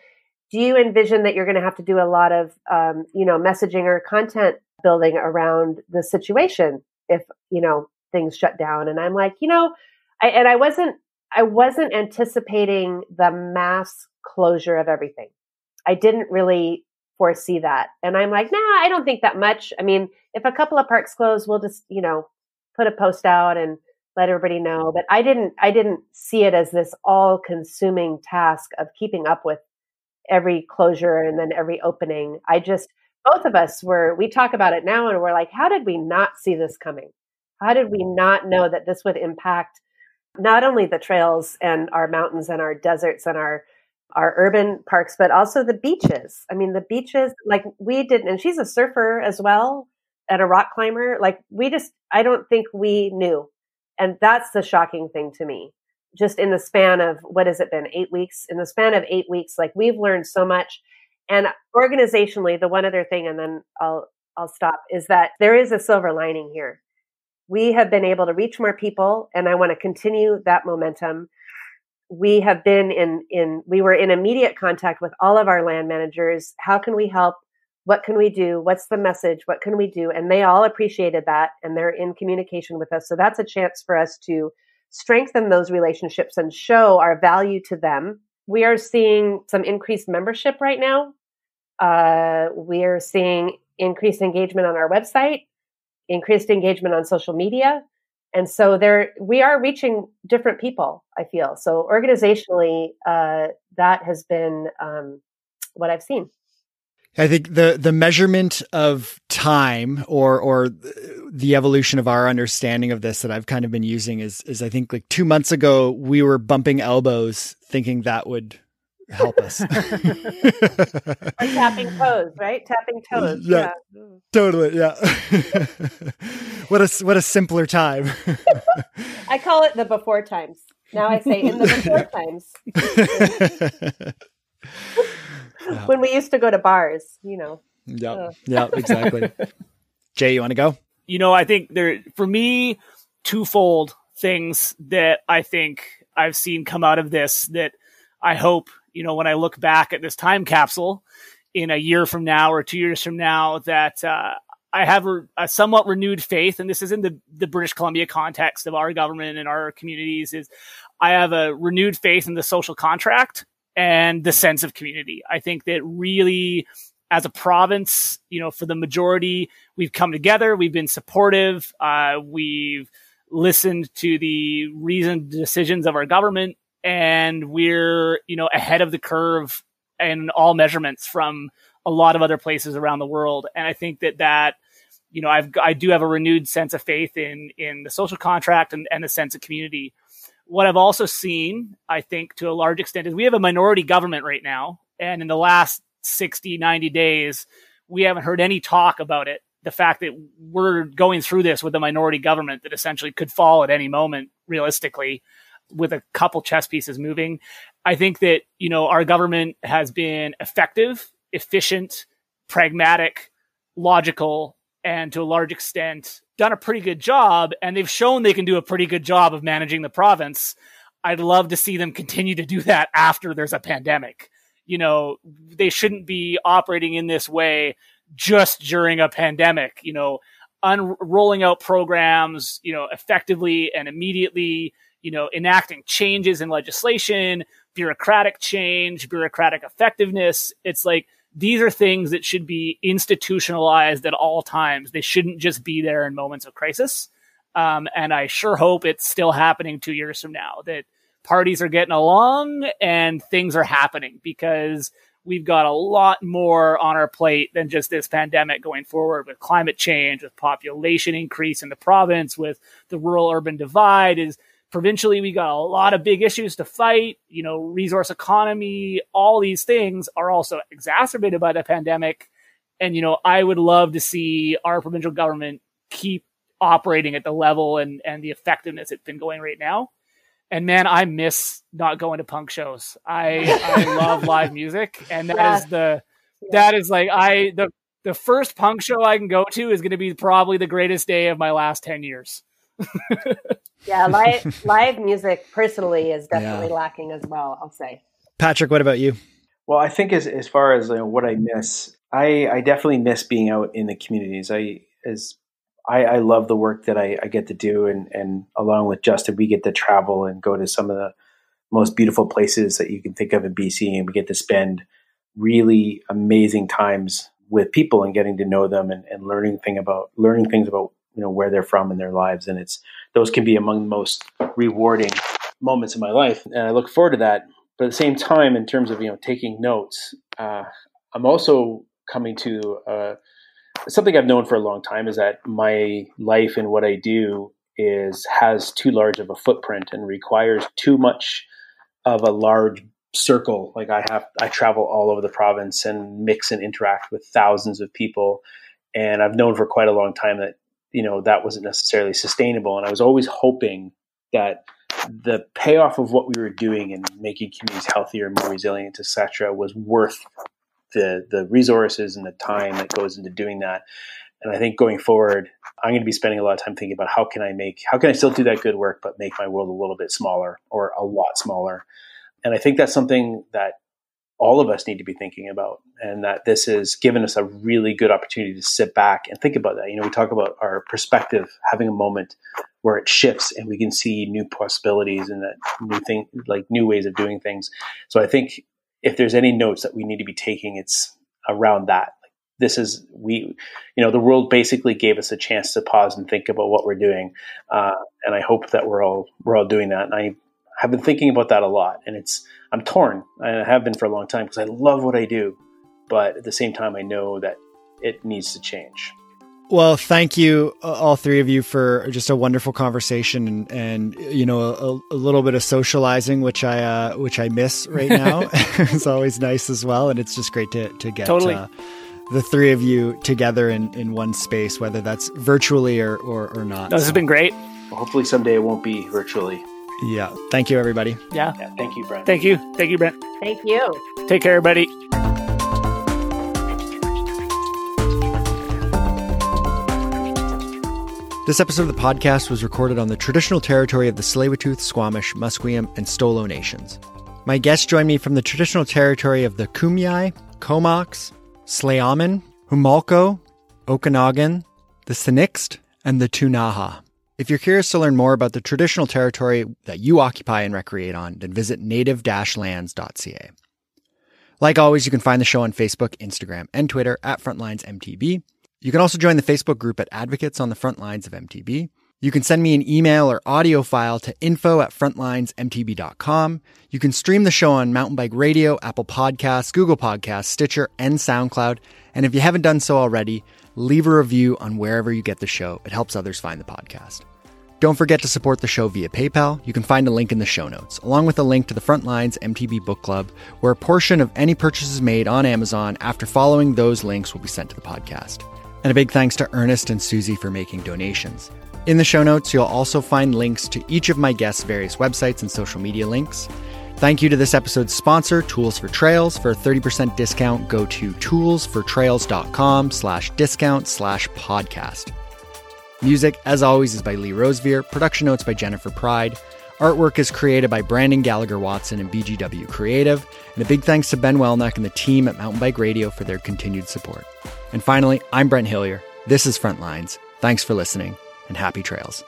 do you envision that you're going to have to do a lot of, um, you know, messaging or content building around the situation if, you know, things shut down? And I'm like, you know, I, and I wasn't, I wasn't anticipating the mass closure of everything. I didn't really foresee that. And I'm like, nah, I don't think that much. I mean, if a couple of parks close, we'll just, you know, put a post out and let everybody know. But I didn't I didn't see it as this all consuming task of keeping up with every closure and then every opening. I just both of us were we talk about it now and we're like, how did we not see this coming? How did we not know that this would impact not only the trails and our mountains and our deserts and our our urban parks, but also the beaches. I mean, the beaches, like we didn't, and she's a surfer as well and a rock climber. Like we just, I don't think we knew. And that's the shocking thing to me. Just in the span of what has it been? Eight weeks. In the span of eight weeks, like we've learned so much. And organizationally, the one other thing, and then I'll I'll stop, is that there is a silver lining here. We have been able to reach more people, and I want to continue that momentum. We have been in in we were in immediate contact with all of our land managers. How can we help? What can we do? What's the message? What can we do? And they all appreciated that and they're in communication with us. So that's a chance for us to strengthen those relationships and show our value to them. We are seeing some increased membership right now. Uh, we are seeing increased engagement on our website, increased engagement on social media. And so there, we are reaching different people, I feel. So organizationally, uh, that has been um, what I've seen. I think the the measurement of time or or the evolution of our understanding of this that I've kind of been using is is I think like 2 months ago we were bumping elbows thinking that would help us. or tapping toes, right? Tapping toes. Yeah. yeah. Totally, yeah. what a what a simpler time. I call it the before times. Now I say in the before times yeah. when we used to go to bars, you know. Yeah, uh. yeah, exactly. Jay, you want to go? You know, I think there for me twofold things that I think I've seen come out of this that I hope, you know, when I look back at this time capsule in a year from now or two years from now, that uh, I have a, a, somewhat renewed faith, and this is in the, the British Columbia context of our government and our communities, is I have a renewed faith in the social contract and the sense of community. I think that really, as a province, you know, for the majority, we've come together, we've been supportive, uh, we've listened to the reasoned decisions of our government, and we're, you know, ahead of the curve in all measurements from a lot of other places around the world. And I think that that, you know, I've, I do have a renewed sense of faith in, in the social contract and, and the sense of community. What I've also seen, I think, to a large extent, is we have a minority government right now. And in the last 60, 90 days, we haven't heard any talk about it. The fact that we're going through this with a minority government that essentially could fall at any moment, realistically, with a couple chess pieces moving. I think that, you know, our government has been effective, efficient, pragmatic, logical, and to a large extent done a pretty good job. And they've shown they can do a pretty good job of managing the province. I'd love to see them continue to do that after there's a pandemic. You know, they shouldn't be operating in this way just during a pandemic, you know, unrolling out programs, you know, effectively and immediately, you know, enacting changes in legislation, bureaucratic change, bureaucratic effectiveness. It's like these are things that should be institutionalized at all times. They shouldn't just be there in moments of crisis. Um, and I sure hope it's still happening two years from now that parties are getting along and things are happening because we've got a lot more on our plate than just this pandemic going forward with climate change, with population increase in the province, with the rural urban divide is provincially we got a lot of big issues to fight you know resource economy all these things are also exacerbated by the pandemic. And you know i would love to see our provincial government keep operating at the level and and the effectiveness it's been going right now. And man i miss not going to punk shows. I i love live music. And that yeah. is the that is like i the the first punk show i can go to is going to be probably the greatest day of my last 10 years yeah, live live music personally is definitely yeah. lacking as well. I'll say. Patrick, what about you? Well, I think as as far as you know, what I miss, I I definitely miss being out in the communities. I as I, I love the work that I, I get to do, and and along with Justin, we get to travel and go to some of the most beautiful places that you can think of in BC, and we get to spend really amazing times with people and getting to know them and, and learning thing about learning things about you know where they're from in their lives and it's those can be among the most rewarding moments in my life and i look forward to that. But at the same time in terms of you know taking notes uh, i'm also coming to uh, something i've known for a long time is that my life and what i do is has too large of a footprint and requires too much of a large circle. Like i have i travel all over the province and mix and interact with thousands of people and i've known for quite a long time that you know that wasn't necessarily sustainable. And i was always hoping that the payoff of what we were doing and making communities healthier and more resilient etc was worth the the resources and the time that goes into doing that. And i think going forward i'm going to be spending a lot of time thinking about how can i make how can i still do that good work but make my world a little bit smaller or a lot smaller. And i think that's something that all of us need to be thinking about and that this has given us a really good opportunity to sit back and think about that. You know we talk about our perspective having a moment where it shifts and we can see new possibilities and that new thing like new ways of doing things. So i think if there's any notes that we need to be taking it's around that. This is we you know the world basically gave us a chance to pause and think about what we're doing uh, and i hope that we're all we're all doing that. And i have been thinking about that a lot and it's I'm torn. I have been for a long time because I love what I do, but at the same time, I know that it needs to change. Well, thank you, all three of you, for just a wonderful conversation and, and you know a, a little bit of socializing, which I uh, which I miss right now. it's always nice as well, and it's just great to to get totally. uh, the three of you together in, in one space, whether that's virtually or or, or not. No, this so. has been great. Well, hopefully, someday it won't be virtually. Yeah. Thank you, everybody. Yeah. yeah. Thank you, Brett. Thank you. Thank you, Brett. Thank you. Take care, everybody. This episode of the podcast was recorded on the traditional territory of the Tsleil-Waututh, Squamish, Musqueam, and Stolo nations. My guests join me from the traditional territory of the Kumeyaay, Comox, Slayaamin, Homalco, Okanagan, the Sinixt, and the Ktunaxa. If you're curious to learn more about the traditional territory that you occupy and recreate on, then visit native-lands.ca. Like always, you can find the show on Facebook, Instagram, and Twitter at FrontlinesMTB. You can also join the Facebook group at Advocates on the Front Lines of MTB. You can send me an email or audio file to info at frontlinesmtb.com. You can stream the show on Mountain Bike Radio, Apple Podcasts, Google Podcasts, Stitcher, and SoundCloud. And if you haven't done so already, leave a review on wherever you get the show. It helps others find the podcast. Don't forget to support the show via PayPal. You can find a link in the show notes, along with a link to the Frontlines MTB Book Club, where a portion of any purchases made on Amazon after following those links will be sent to the podcast. And a big thanks to Ernest and Susie for making donations. In the show notes, you'll also find links to each of my guests' various websites and social media links. Thank you to this episode's sponsor, Tools for Trails. For a 30% discount, go to toolsfortrails.com slash discount slash podcast. Music, as always, is by Lee Rosevere. Production notes by Jennifer Pride. Artwork is created by Brandon Gallagher Watson and BGW Creative. And a big thanks to Ben Welnak and the team at Mountain Bike Radio for their continued support. And finally, I'm Brett Hillier. This is Frontlines. Thanks for listening and happy trails.